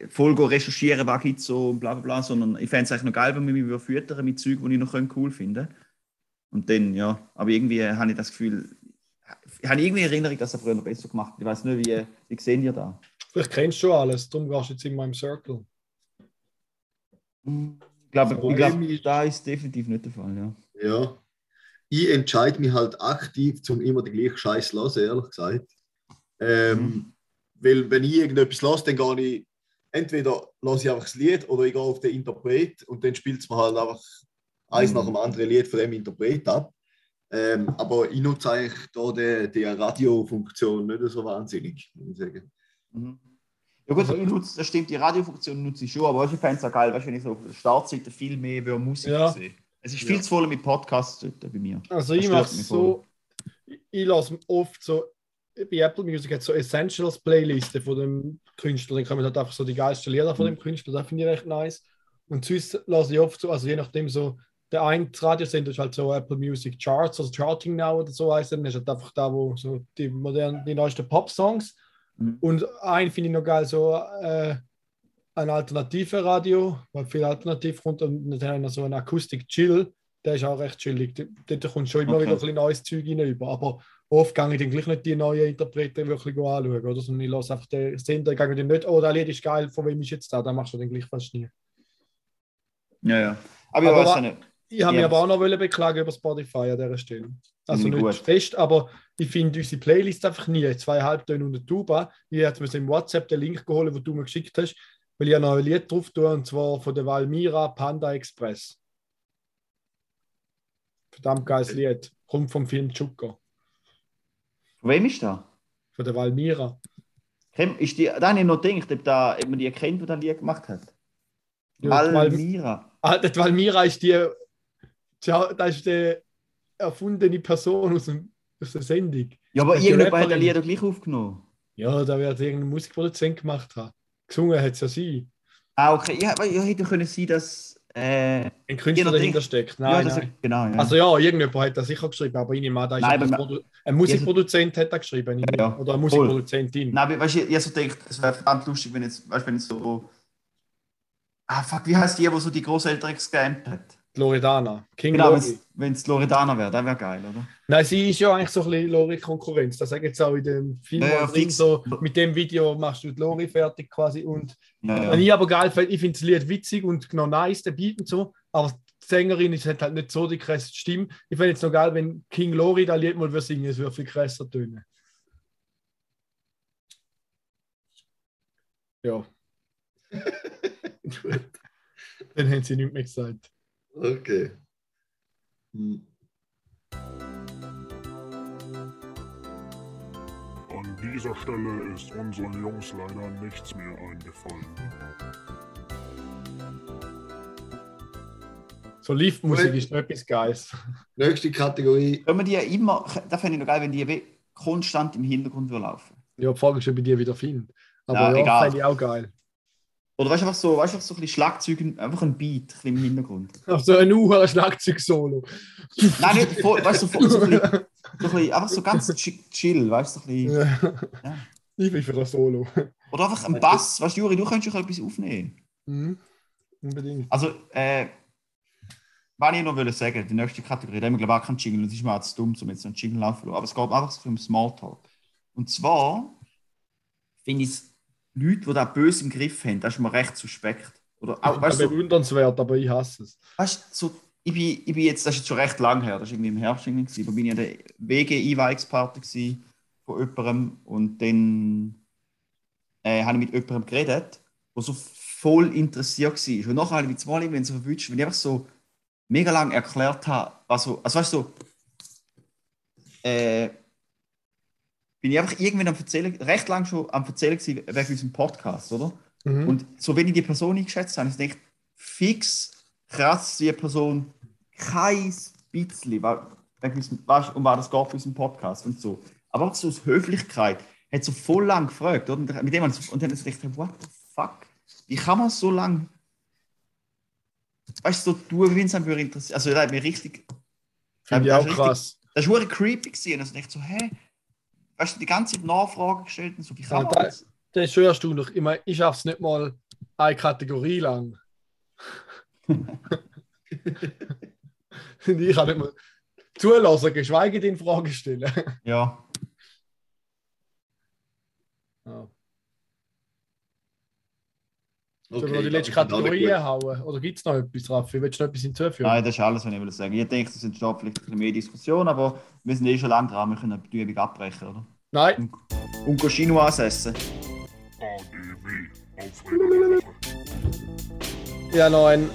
voll recherchieren, was gibt so und bla bla bla, sondern ich fände es eigentlich noch geil, wenn man mich füttern mit Zeug, die ich noch cool finde. Und dann, ja, aber irgendwie habe ich das Gefühl, ich habe irgendwie Erinnerung, dass er früher noch besser gemacht hat. Ich weiß nicht, wie, wie sehen ihr da? Vielleicht kennst du schon alles, darum gehst du jetzt immer im Circle. Ich glaube, ich Problem glaube ist- da ist definitiv nicht der Fall, ja. Ja. Ich entscheide mich halt aktiv, zum immer den gleichen Scheiß zu hören, ehrlich gesagt. Ähm, Mhm. Weil, wenn ich irgendetwas lasse, dann gehe ich entweder lasse ich einfach das Lied oder ich gehe auf den Interpret und dann spielt es mir halt einfach eins Mhm. nach dem anderen Lied von dem Interpret ab. Ähm, aber ich nutze eigentlich da die, die Radiofunktion nicht so wahnsinnig, muss ich sagen. Mhm. Ja gut, ich nutze, das stimmt, die Radiofunktion nutze ich schon, aber ich fände es auch geil, weißt, du, wenn ich so auf der Startseite viel mehr über Musik Ja. sehe. Es ist viel Ja. zu voll mit Podcasts dort bei mir. Also Das ich mache so, ich, ich lasse oft so, bei Apple Music hat so Essentials Playlisten von dem Künstler, dann kommen halt einfach so die geilsten Lieder von dem Künstler, das finde ich recht nice. Und sonst lasse ich oft so, also je nachdem so, der eine Radiosender ist halt so Apple Music Charts, also Charting Now oder so heißt dann ist halt einfach da, wo so die modernen, die neuesten Pop-Songs. Mhm. Und einen finde ich noch geil, so äh, ein alternativer Radio, weil viel alternativ kommt und dann haben wir noch so einen Akustik-Chill, der ist auch recht chillig. Dort kommt schon immer Okay. wieder ein bisschen neues Zeug rein über. Aber oft gehe ich dann gleich nicht die neuen Interpreten wirklich anschauen, oder? Sondern ich lasse einfach den Sender, ich gehe dann nicht, oh, das Lied ist geil, von wem ist jetzt da? Dann machst du dann gleich fast nie. Ja, ja. Aber ich Aber weiß wa- ja nicht. Ich habe Ja, mich aber das- auch noch beklagen über Spotify an dieser Stelle. Also ich nicht gut. fest, aber ich finde unsere Playlist einfach nie. Zwei Halbtöne und eine Tuba. Ich habe mir im WhatsApp den Link geholt, den du mir geschickt hast, weil ich ja noch ein Lied drauf tue, und zwar von der Valmira Panda Express. Verdammt geiles Lied. Kommt vom Film Chuka. Von wem ist da? Von der Valmira. Ist die, da habe ich noch gedacht, ob, da, ob man die kennt, die das Lied gemacht hat. Ja, Valmira. Ah, Valmira ist die. Tja, das ist die erfundene Person aus, dem, aus der Sendung. Ja, aber ist die irgendjemand hat das Rapperin. Lied doch gleich aufgenommen. Ja, da wird irgendein Musikproduzent gemacht haben. Gesungen hat es ja sie. Ah, okay. Ja, aber ja, hätte können sein, dass. Äh, Ein Künstler dahinter steckt. ja, Nein, das, nein. genau. Ja. Also ja, irgendjemand hat das sicher geschrieben, aber ich nehme an, da ist Nein, ein, Produ ein Musikproduzent hat das geschrieben. Ja, Oder eine. Musikproduzentin. Nein, aber weißt du, ich so gedacht, es wäre verdammt lustig, wenn jetzt, weißt, wenn jetzt so. Ah, fuck, wie heißt die, die so die Großeltern gescampt hat? Loredana. King Genau, wenn es Loredana wäre, das wäre geil, oder? Nein, sie ist ja eigentlich so ein bisschen Lori-Konkurrenz. Das sagen jetzt auch in dem Film. Ja, ja, mal drin, fix. so, mit dem Video machst du die Lori fertig quasi. Und Ja, Was ja. ich aber geil finde, ich finde das Lied witzig und genau nice, der Beat und so, aber die Sängerin ist, halt nicht so die krasse Stimme. Ich finde jetzt noch geil, wenn King Lori das Lied mal würde singen, es würde viel krasser tönen. Ja, dann haben sie nichts mehr gesagt. Okay. Hm. An dieser Stelle ist unseren Jungs leider nichts mehr eingefallen. So Liftmusik ist noch etwas Geiles. Nächste Kategorie. Können wir die ja immer, das fände ich noch geil, wenn die wie konstant im Hintergrund laufen. Ja, die Frage ist, ob ich die wieder finde. Aber Ja, ja, egal. finde ich auch geil. Oder weißt du, einfach so, weißt du, einfach so ein bisschen Schlagzeug, einfach ein Beat ein bisschen im Hintergrund. Ach, so ein uhr Schlagzeug-Solo. Nein, nicht voll, weißt du, so, so, ein bisschen, so ein bisschen, einfach so ganz chi- chill, weißt du, so ein bisschen. Ja. Ich bin für ein Solo. Oder einfach ein Bass, weißt du, Juri, du könntest auch etwas aufnehmen. Mhm. Unbedingt. Also, äh, was ich noch will sagen, die nächste Kategorie, da haben wir glaube ich auch keinen Jingle, das ist mir auch zu dumm, um jetzt so einen Jingle laufen. Aber es geht einfach so um Smalltalk. Und zwar finde ich es Leute, die das böse im Griff haben, das ist mir recht suspekt. Oder auch, weißt so, bewundernswert, aber ich hasse es. weißt, so, ich, bin, ich bin jetzt, das ist jetzt schon recht lang her, das war irgendwie im Herbst, irgendwie, da bin ich an der WG-Einweihungsparty von jemandem und dann äh, habe ich mit jemandem geredet, der so voll interessiert war. Und nachher habe ich mich zweimal irgendwie so verwünscht, wenn ich einfach so mega lang erklärt habe, also, also weißt du, so, äh, bin ich einfach irgendwann am Erzählen, recht lang schon am Erzählen gewesen, wegen unserem Podcast, oder? Mhm. Und so wenn ich die Person eingeschätzt habe, ich denke, fix krass die Person kein bisschen, weißt, um was das geht für unseren Podcast und so. Aber auch so aus Höflichkeit, hat so voll lang gefragt, oder? Und mit dem, und dann hat er sich gedacht, what the fuck? Wie kann man so lang, weißt du, so tun, wie es einem würde interessieren? Also, das hat mich richtig, Finde ich das auch ist richtig- krass. das war creepy gewesen. Und ich dachte so, hä? Weißt du, die ganze Zeit Nachfragen gestellt und so, wie kann Ja, man da- das? Das ist schon erstaunlich. Ich meine, ich schaffe es nicht mal eine Kategorie lang. Ich kann nicht mal zulassen, geschweige denn Fragen stellen. Ja. Ja. Okay, Sollen wir die ich letzte glaub, ich bin auch Kategorie nicht hauen? Oder gibt es noch etwas, Raffi? Willst du noch etwas hinzufügen? Nein, das ist alles, was ich will sagen. Ich denke, es entsteht vielleicht ein bisschen mehr Diskussion, aber wir sind eh schon lange dran, wir können die Übung abbrechen, oder? Nein. Und gehen Chinois essen. Ich habe noch einen,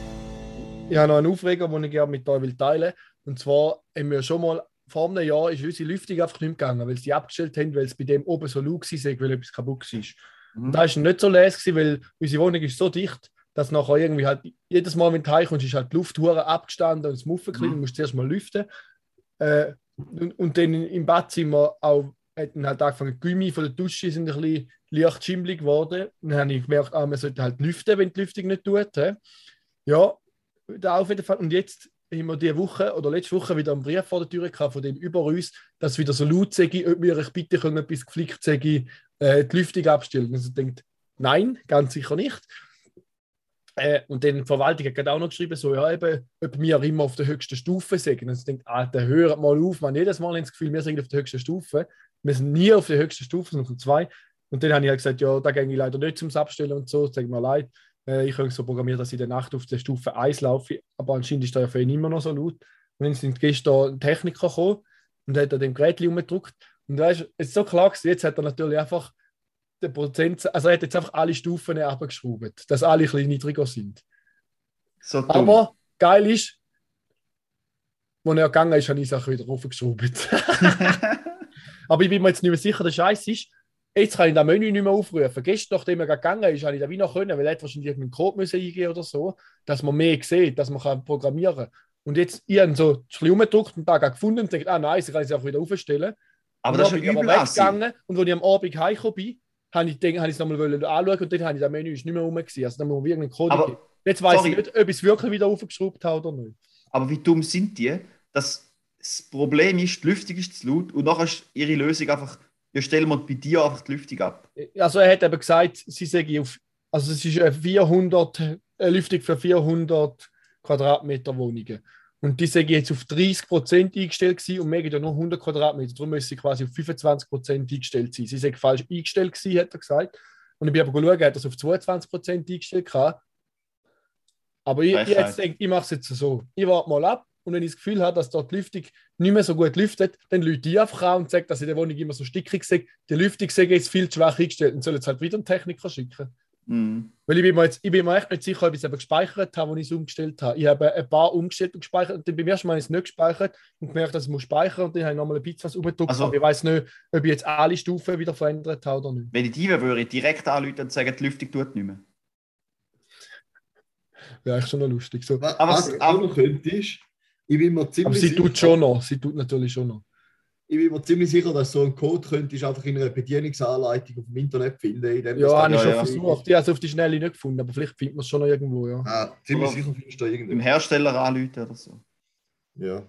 ich habe noch einen Aufreger, den ich gerne mit euch will teilen Und zwar haben wir schon mal vor einem Jahr ist unsere Lüftung einfach nicht gegangen, weil sie die abgestellt haben, weil es bei dem oben so laut war, weil etwas kaputt war. Mhm. Und da war nicht so gewesen, weil unsere Wohnung ist so dicht, dass nachher irgendwie halt jedes Mal, wenn du heimkommst, ist halt die Lufthure abgestanden und das Muffen Mhm. mhm. musst zuerst mal lüften. Äh, und, und dann im Badzimmer auch, hatten halt angefangen, die Gummi von der Dusche sind ein bisschen leicht schimmelig geworden. Dann habe ich gemerkt, ah, man sollte halt lüften, wenn die Lüftung nicht tut. hä? Ja, da auf jeden Fall. Und jetzt haben wir diese Woche oder letzte Woche wieder einen Brief vor der Tür gehabt, von dem über uns, dass wieder so laut sei, ob wir euch bitte können, etwas geflickt sei, äh, die Lüftung abstellen. Also denkt, nein, ganz sicher nicht. Äh, und dann die Verwaltung hat auch noch geschrieben, so, ja, eben, ob wir immer auf der höchsten Stufe sind. Und ich denkt, Alter, hört mal auf, man, jedes Mal sie das Gefühl, wir sind auf der höchsten Stufe. Wir sind nie auf der höchsten Stufe, sondern auf zwei. Und dann habe ich halt gesagt, ja, da gehe ich leider nicht zum Abstellen und so, tut mir leid. Äh, ich habe so programmiert, dass ich in der Nacht auf der Stufe 1 laufe, aber anscheinend ist da ja für ihn immer noch so laut. Und dann sind gestern ein Techniker gekommen und hat an dem Gerät umgedrückt. Und ist es ist so klar gewesen, jetzt hat er natürlich einfach den Prozent, also er hat jetzt einfach alle Stufen abgeschraubt, dass alle ein bisschen niedriger sind. So. Aber geil ist, als er gegangen ist, habe ich die Sache wieder raufgeschraubt. Aber ich bin mir jetzt nicht mehr sicher, der Scheiß ist, jetzt kann ich das Menü nicht mehr aufrufen. Gestern, nachdem er gegangen ist, habe ich da wie noch können, weil er wahrscheinlich einen Code müssen eingeben oder so, dass man mehr sieht, dass man kann programmieren kann. Und jetzt, ich habe so ein bisschen umgedruckt und da gefunden und denke, ah nice, ich kann es auch wieder aufstellen. Aber und das ist ja ich übel weggegangen und als ich am Abend heimgekommen bin, habe ich, denk- habe ich es nochmal wollen anschauen und dann habe ich das Menü ist nicht mehr rum. gewesen. Also dann muss man wirklich einen Code Aber- eingeben. Jetzt weiß ich nicht, ob ich es wirklich wieder aufgeschraubt habe oder nicht. Aber wie dumm sind die, dass das Problem ist, die Lüftung ist zu laut und nachher ist ihre Lösung einfach, ja, stellen wir bei dir einfach die Lüftung ab. Also er hat eben gesagt, sie sei auf, also es ist eine 400, eine Lüftung für 400 Quadratmeter Wohnungen. Und die sind jetzt auf 30% eingestellt gewesen und haben ja nur 100 Quadratmeter. Darum müssen sie quasi auf 25% eingestellt sein. Sie sind falsch eingestellt gewesen, hat er gesagt. Und ich bin aber geschaut, er hat das auf 22% eingestellt gehabt. Aber ich, ich, jetzt denke, ich mache es jetzt so. Ich warte mal ab und wenn ich das Gefühl habe, dass dort die Lüftung nicht mehr so gut lüftet, dann lüte ich einfach an und sage, dass in der Wohnung immer so stickig ist. Die Lüftung sei jetzt viel zu schwach eingestellt und soll jetzt halt wieder einen Techniker schicken. Mhm. Weil ich bin mir, jetzt, ich bin mir echt nicht sicher, ob ich es eben gespeichert habe, als ich es umgestellt habe. Ich habe ein paar umgestellt und gespeichert und dann beim ersten Mal habe ich es nicht gespeichert und gemerkt, dass ich muss speichern und dann habe ich nochmal ein bisschen was umgedruckt. Also- aber ich weiß nicht, ob ich jetzt alle Stufen wieder verändert habe oder nicht. Wenn ich die wäre, würde ich direkt anrufen und sagen, die Lüftung tut nicht mehr. Wäre echt schon noch lustig. So. Was, Aber was es- du auch noch könntest, ich bin mir Aber ziemlich sie sicher, tut schon noch. Sie tut natürlich schon noch. Ich bin mir ziemlich sicher, dass so ein Code könntest einfach in einer Bedienungsanleitung auf dem Internet finden. In dem Ja, habe ich ja, schon ja. versucht. Ich habe es auf die Schnelle nicht gefunden, aber vielleicht findet man es schon noch irgendwo, ja. Ah, ziemlich Oder- sicher findest du da Im irgendwo. Hersteller anrufen oder so. Ja.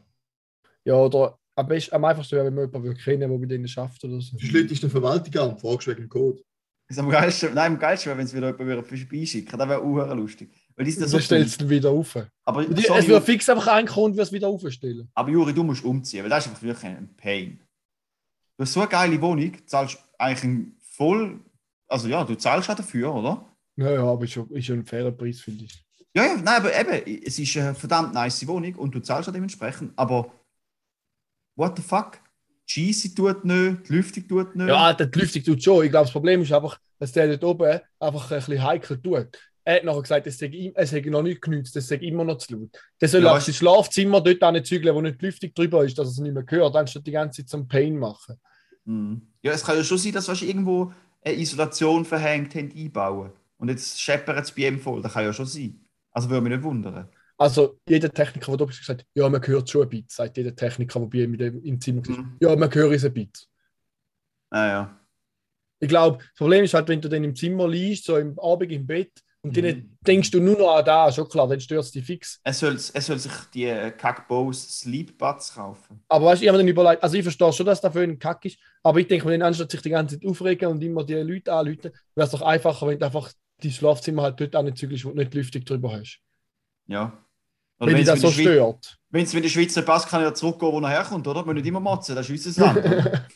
Ja, oder am, besten, am einfachsten wäre, wenn man jemanden würde kennen der bei denen schafft oder so. Du schlütest eine Verwaltung an und fragst wegen dem Code. Das ist am geilsten, nein, am geilsten wäre, wenn es wieder jemand würde vorbeischicken. Das wäre auch lustig. Weil sind Und so es dann wieder auf. aber, Die, sorry, es wird fix einfach reinkommen und wird es wieder aufstellen. aber Juri, du musst umziehen, weil das ist einfach wirklich ein Pain. Du hast so eine geile Wohnung, zahlst eigentlich ein voll. Also ja, du zahlst auch dafür, oder? Ja, ja, aber ist schon, ist schon ein fairer Preis, finde ich. Ja, ja, nein, aber eben, es ist eine verdammt nice Wohnung und du zahlst auch dementsprechend, aber what the fuck? Die Scheisse tut nicht, die Lüftung tut nicht. Ja, Alter, die Lüftung tut schon. Ich glaube, das Problem ist einfach, dass der dort oben einfach ein bisschen heikel tut. Er hat nachher gesagt, es sei noch nicht genützt, es sei immer noch zu laut. Der soll Ja, sein Schlafzimmer dort an zügeln, wo nicht die Lüftung drüber ist, dass er es nicht mehr hört, anstatt die ganze Zeit zum Pain machen. Mhm. Ja, es kann ja schon sein, dass weißt, irgendwo eine Isolation verhängt haben, einbauen. Und jetzt scheppert es bei ihm voll. Das kann ja schon sein. Also würde mich nicht wundern. Also, jeder Techniker, der da ist, gesagt ja, man hört schon ein bisschen, sagt jeder Techniker, der bei ihm im Zimmer ist. Mhm. Ja, man hört es ein bisschen. Ah, ja. Ich glaube, das Problem ist halt, wenn du dann im Zimmer liegst, so im Abend im Bett, und Mhm. dann denkst du nur noch an da, schon klar, dann stört es dich fix. Er soll, er soll sich die äh, Kackbose Sleep Buds kaufen. Aber weißt du, ich habe mir dann überlegt, also ich verstehe schon, dass das für einen Kack ist, aber ich denke mir, dann anstatt sich die ganze Zeit aufregen und immer die Leute anrufen, wäre es doch einfacher, wenn du einfach die Schlafzimmer halt dort anzügelst, wo du nicht Lüftung drüber hast. Ja. wenn dich das so stört. Wenn es mit der Schweiz nicht passt, kann er zurückgehen, wo er herkommt, oder? Wir nicht immer motzen, das ist unser Land. oder?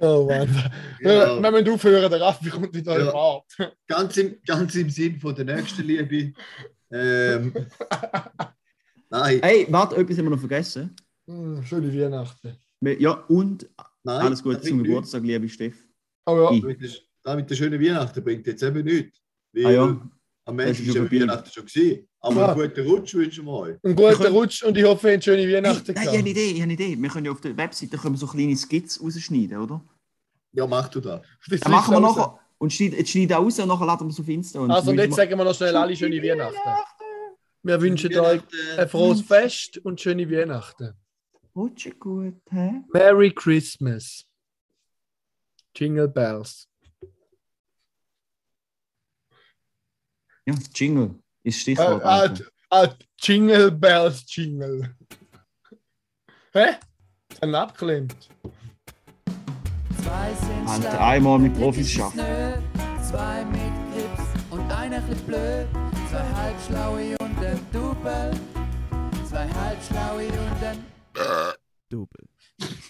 Oh Mann. Ja. Wir müssen aufhören, der Raffi kommt in eure Ja. Fahrt. Ganz im, ganz im Sinn von der nächsten Liebe. Ähm, nein, hey, warte, etwas haben wir noch vergessen. Hm, Schöne Weihnachten. Ja, und nein. alles Gute zum Geburtstag, liebe Steff. Oh ja. Ich- nichts. Das- Das mit der schönen Weihnachten bringt jetzt eben nichts. Weil Ah ja, am schon ja vorbei. Weihnachten schon gewesen. Aber Ja. einen guten Rutsch wünschen wir euch. Einen guten können- Rutsch und ich hoffe, ihr habt schöne Hey, Weihnachten nein, ich habe eine. Idee, ich habe eine Idee. Wir können ja auf der Webseite können wir so kleine Skits rausschneiden, oder? Ja, mach du das. Das Dann machen wir raus. nachher und schneiden, jetzt schneiden wir raus und nachher laden wir es auf Insta. Und Also, und jetzt sagen wir noch schnell alle schöne Weihnachten. Wir wünschen euch ein frohes Fest und schöne Weihnachten. Rutsche gut, hä? Merry Christmas. Jingle Bells. Ja, Jingle ist Stichwort. ah, Alter. ah, Jingle Bells Jingle. Hä? Dann abgelehnt. Zwei sind Alter, schlau, einmal mit Profis ist schaffen. Zwei mit Grips und einer chli blöd. Zwei halbschlaue und ein Double. Zwei halbschlaue und ein Double.